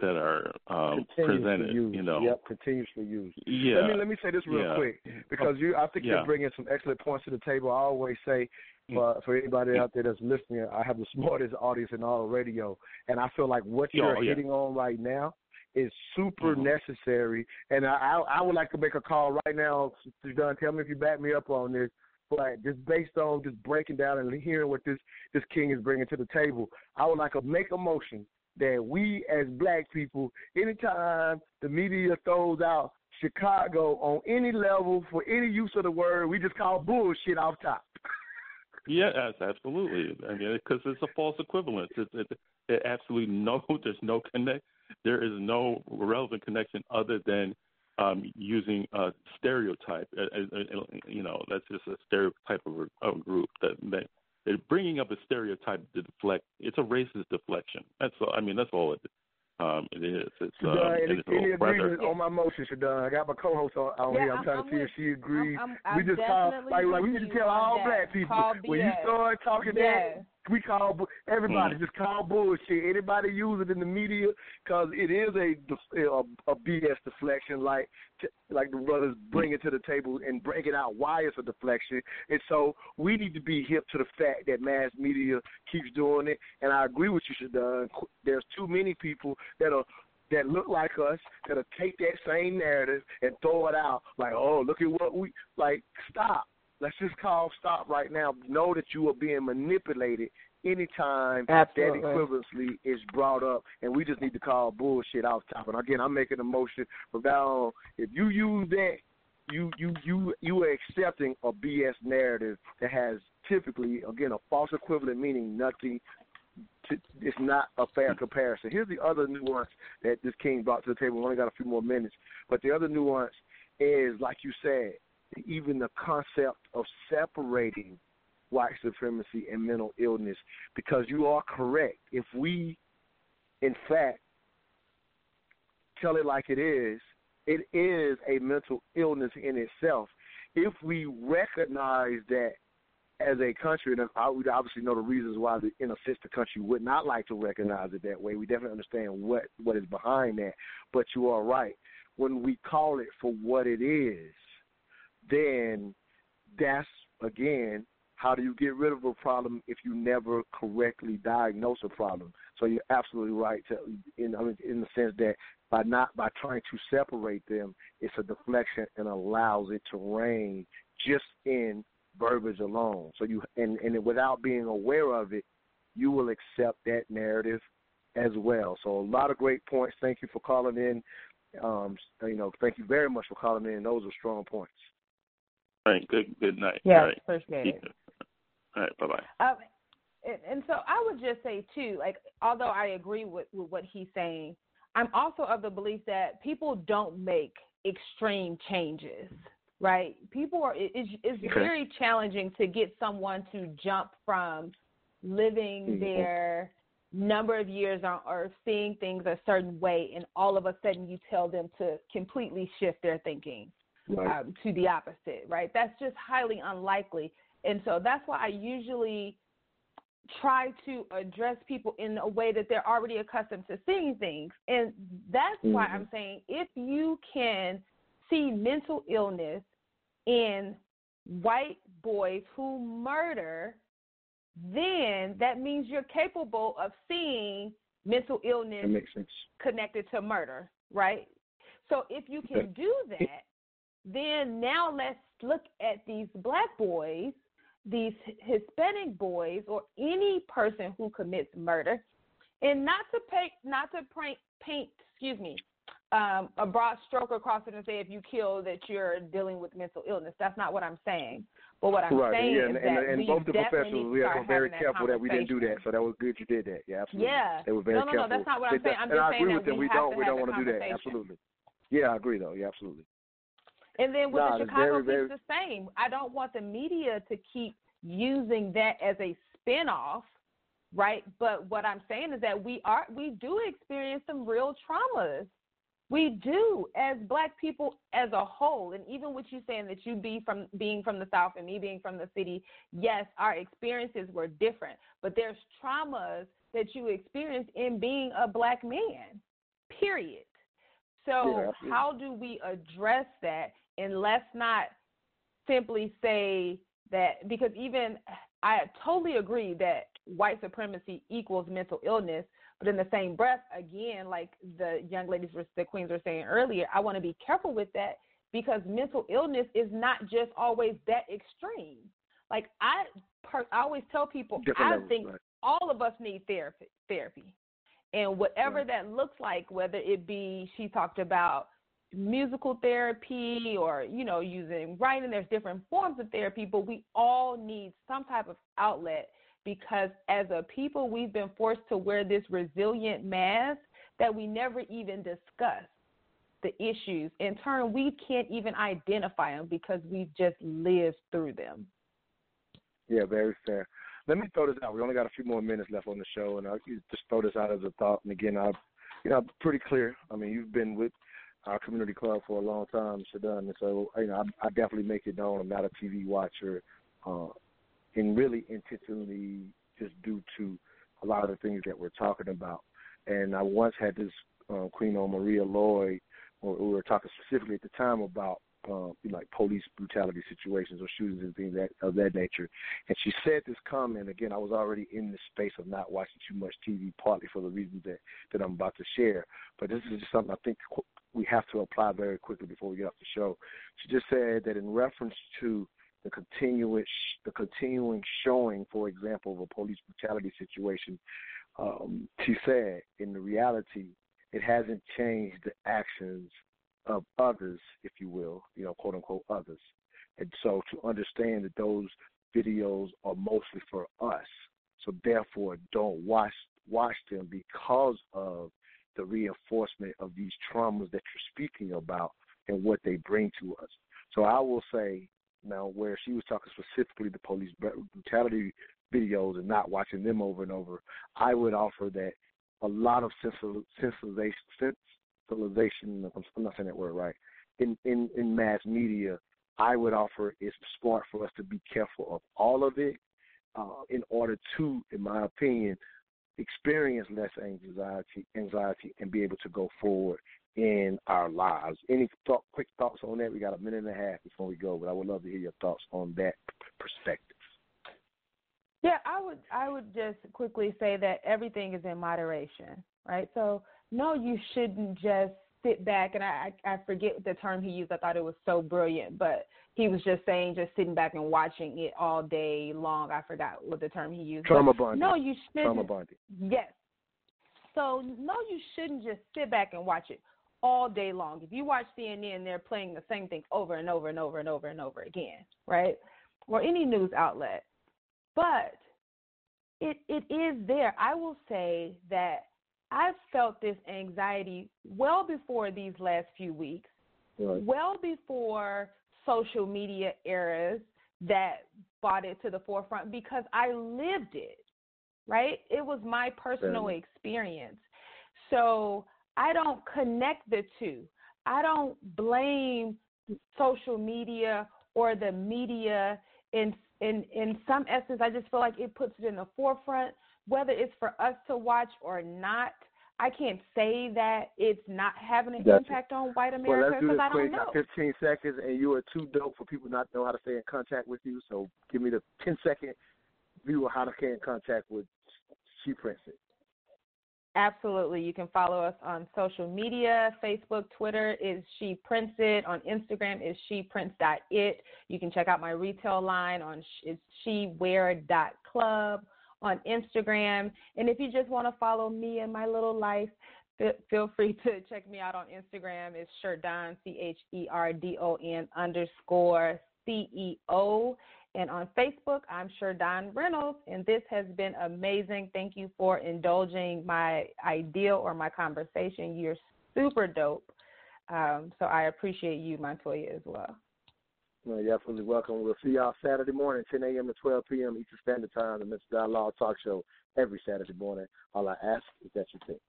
that are um, presented. used. You know, Yep, continuously used. Yeah. Let me let me say this real Yeah. quick because you I think Yeah. you're bringing some excellent points to the table. I always say for for anybody out there that's listening, I have the smartest audience in all radio, and I feel like what you're oh, yeah. hitting on right now is super Mhm. necessary. And I, I I would like to make a call right now. Sister Dunn, tell me if you back me up on this. But just based on just breaking down and hearing what this this king is bringing to the table, I would like to make a motion that we as black people, anytime the media throws out Chicago on any level for any use of the word, we just call bullshit off top. Yeah, that's absolutely. I mean, because it's a false equivalence. It's it, it absolutely no. There's no connect. There is no relevant connection other than um, using a stereotype. Uh, uh, uh, you know, that's just a stereotype of a, of a group that that they're bringing up a stereotype to deflect. It's a racist deflection. That's all. I mean, that's all it. Um, it is. It's um, Cherdon, and any, it's any a rather- agreement on my motion, Cherdon? I got my co-host on, on Yeah, here. I'm, I'm- trying I'm to see with if she agrees. I'm, we I'm just call like like we with need to tell all that. black people Call when you start talking Yes. that we call everybody Mhm. just call bullshit. Anybody use it in the media because it is a, a a BS deflection, like like the brothers bring it to the table and break it out why it's a deflection. And so we need to be hip to the fact that mass media keeps doing it. And I agree with you, Cherdon. There's too many people that are that look like us that'll take that same narrative and throw it out like, oh, look at what we like. Stop. Let's just call stop right now. Know that you are being manipulated anytime Absolutely. that equivalency is brought up, and we just need to call bullshit off top. And again, I'm making a motion from now on. If you use that, you you you you are accepting a BS narrative that has typically, again, a false equivalent meaning nothing to, it's not a fair comparison. Here's the other nuance that this king brought to the table. We only got a few more minutes, but the other nuance is, like you said, even the concept of separating white supremacy and mental illness. Because you are correct. If we, in fact, tell it like it is, it is a mental illness in itself. If we recognize that as a country, and I would obviously know the reasons why, the, in a the country would not like to recognize it that way. We definitely understand what what is behind that. But you are right. When we call it for what it is, then that's again how do you get rid of a problem if you never correctly diagnose a problem? So you're absolutely right to, in in the sense that by not by trying to separate them, it's a deflection and allows it to reign just in verbiage alone. So you and and without being aware of it, you will accept that narrative as well. So a lot of great points. Thank you for calling in. Um, you know, thank you very much for calling in. Those are strong points. All right. Good. Good night. Yes, All right. appreciate it. All right. Bye bye. Um, and, and so I would just say too, like although I agree with, with what he's saying, I'm also of the belief that people don't make extreme changes, right? People are it- it's, it's Okay. very challenging to get someone to jump from living Mhm. their number of years on earth seeing things a certain way and all of a sudden you tell them to completely shift their thinking Right. um, to the opposite, right? That's just highly unlikely. And so that's why I usually try to address people in a way that they're already accustomed to seeing things. And that's why Mhm. I'm saying if you can see mental illness in white boys who murder, then that means you're capable of seeing mental illness connected to murder, right? So if you can do that, then now let's look at these black boys, these Hispanic boys, or any person who commits murder, and not to paint, not to paint, paint excuse me, um, a broad stroke across it and say if you kill that you're dealing with mental illness. That's not what I'm saying. But what I'm right. saying yeah, is and, that and, and we both the professionals, we were very that careful that we didn't do that. So that was good you did that. Yeah, absolutely. Yeah. They were very No, no, no, careful. that's not what I'm saying. I'm and just I saying agree that with them. we We don't. we don't want to do that. Absolutely. Yeah, I agree though. Yeah, absolutely. And then with Nah, the Chicago very, piece, the same. I don't want the media to keep using that as a spinoff, right? But what I'm saying is that we are we do experience some real traumas. We do as black people as a whole, and even with you saying that you be from being from the south and me being from the city, yes, our experiences were different. But there's traumas that you experience in being a black man. Period. So Yeah, how do we address that? And let's not simply say that because even I totally agree that white supremacy equals mental illness, but in the same breath, again, like the young ladies, were, the queens were saying earlier, I want to be careful with that because mental illness is not just always that extreme. Like I, per, I always tell people, Different I levels, think right. all of us need therapy. Therapy, and whatever that looks like, whether it be she talked about musical therapy or you know using writing there's different forms of therapy but we all need some type of outlet because as a people we've been forced to wear this resilient mask that we never even discuss the issues in turn we can't even identify them because we've just lived through them Yeah, very fair. Let me throw this out. We only got a few more minutes left on the show, and I'll just throw this out as a thought. And again, i've you know, pretty clear. I mean, you've been with our community club for a long time, Cherdon, and so you know, I, I definitely make it known I'm not a TV watcher, uh, and really intentionally just due to a lot of the things that we're talking about. And I once had this uh, Queen on Maria Lloyd, or we were talking specifically at the time about uh, like police brutality situations or shootings and things that, of that nature. And she said this comment again. I was already in the space of not watching too much TV, partly for the reasons that that I'm about to share. But this is just something I think we have to apply very quickly before we get off the show. She just said that in reference to the continuous the continuing showing, for example, of a police brutality situation, um, she said in the reality it hasn't changed the actions of others, if you will, you know, quote unquote others. And so to understand that those videos are mostly for us. So therefore don't watch watch them because of reinforcement of these traumas that you're speaking about and what they bring to us. So I will say now where she was talking specifically the police brutality videos and not watching them over and over, I would offer that a lot of sensibilization I'm not saying that word right, in, in, in mass media, I would offer it's smart for us to be careful of all of it uh, in order to, in my opinion, experience less anxiety, anxiety, and be able to go forward in our lives. Any thought, quick thoughts on that? We got a minute and a half before we go, but I would love to hear your thoughts on that perspective. Yeah, I would I would just quickly say that everything is in moderation, right? So no, you shouldn't just sit back and I I forget the term he used. I thought it was so brilliant, but he was just saying just sitting back and watching it all day long. I forgot what the term he used. Trauma bonding. No, you shouldn't. Trauma bonding. Yes. So no, you shouldn't just sit back and watch it all day long. If you watch CNN, they're playing the same thing over and over and over and over and over again, right? Or any news outlet. But it it is there. I will say that I've felt this anxiety well before these last few weeks, Right. well before social media eras that brought it to the forefront because I lived it. right? It was my personal experience. So I don't connect the two. I don't blame social media or the media in in in some essence I just feel like it puts it in the forefront whether it's for us to watch or not I can't say that it's not having an Gotcha. impact on white Well, America do because this I don't quick. know. Got 15 seconds, and you are too dope for people not to know how to stay in contact with you. So give me the 10 second view of how to stay in contact with She Princess. Absolutely. You can follow us on social media. Facebook, Twitter is She Prints It. On Instagram is She Prints It. You can check out my retail line on it's shewear.club on Instagram. And if you just want to follow me and my little life, feel free to check me out on Instagram. It's Cherdon, C H E R D O N underscore C E O. And on Facebook, I'm Cherdon Reynolds, and this has been amazing. Thank you for indulging my idea or my conversation. You're super dope. Um, so I appreciate you, Montoya, as well. You're absolutely welcome. We'll see y'all Saturday morning, 10 a.m. to 12 p.m. Eastern Standard Time, the Mr. Dialogue Talk Show every Saturday morning. All I ask is that you think.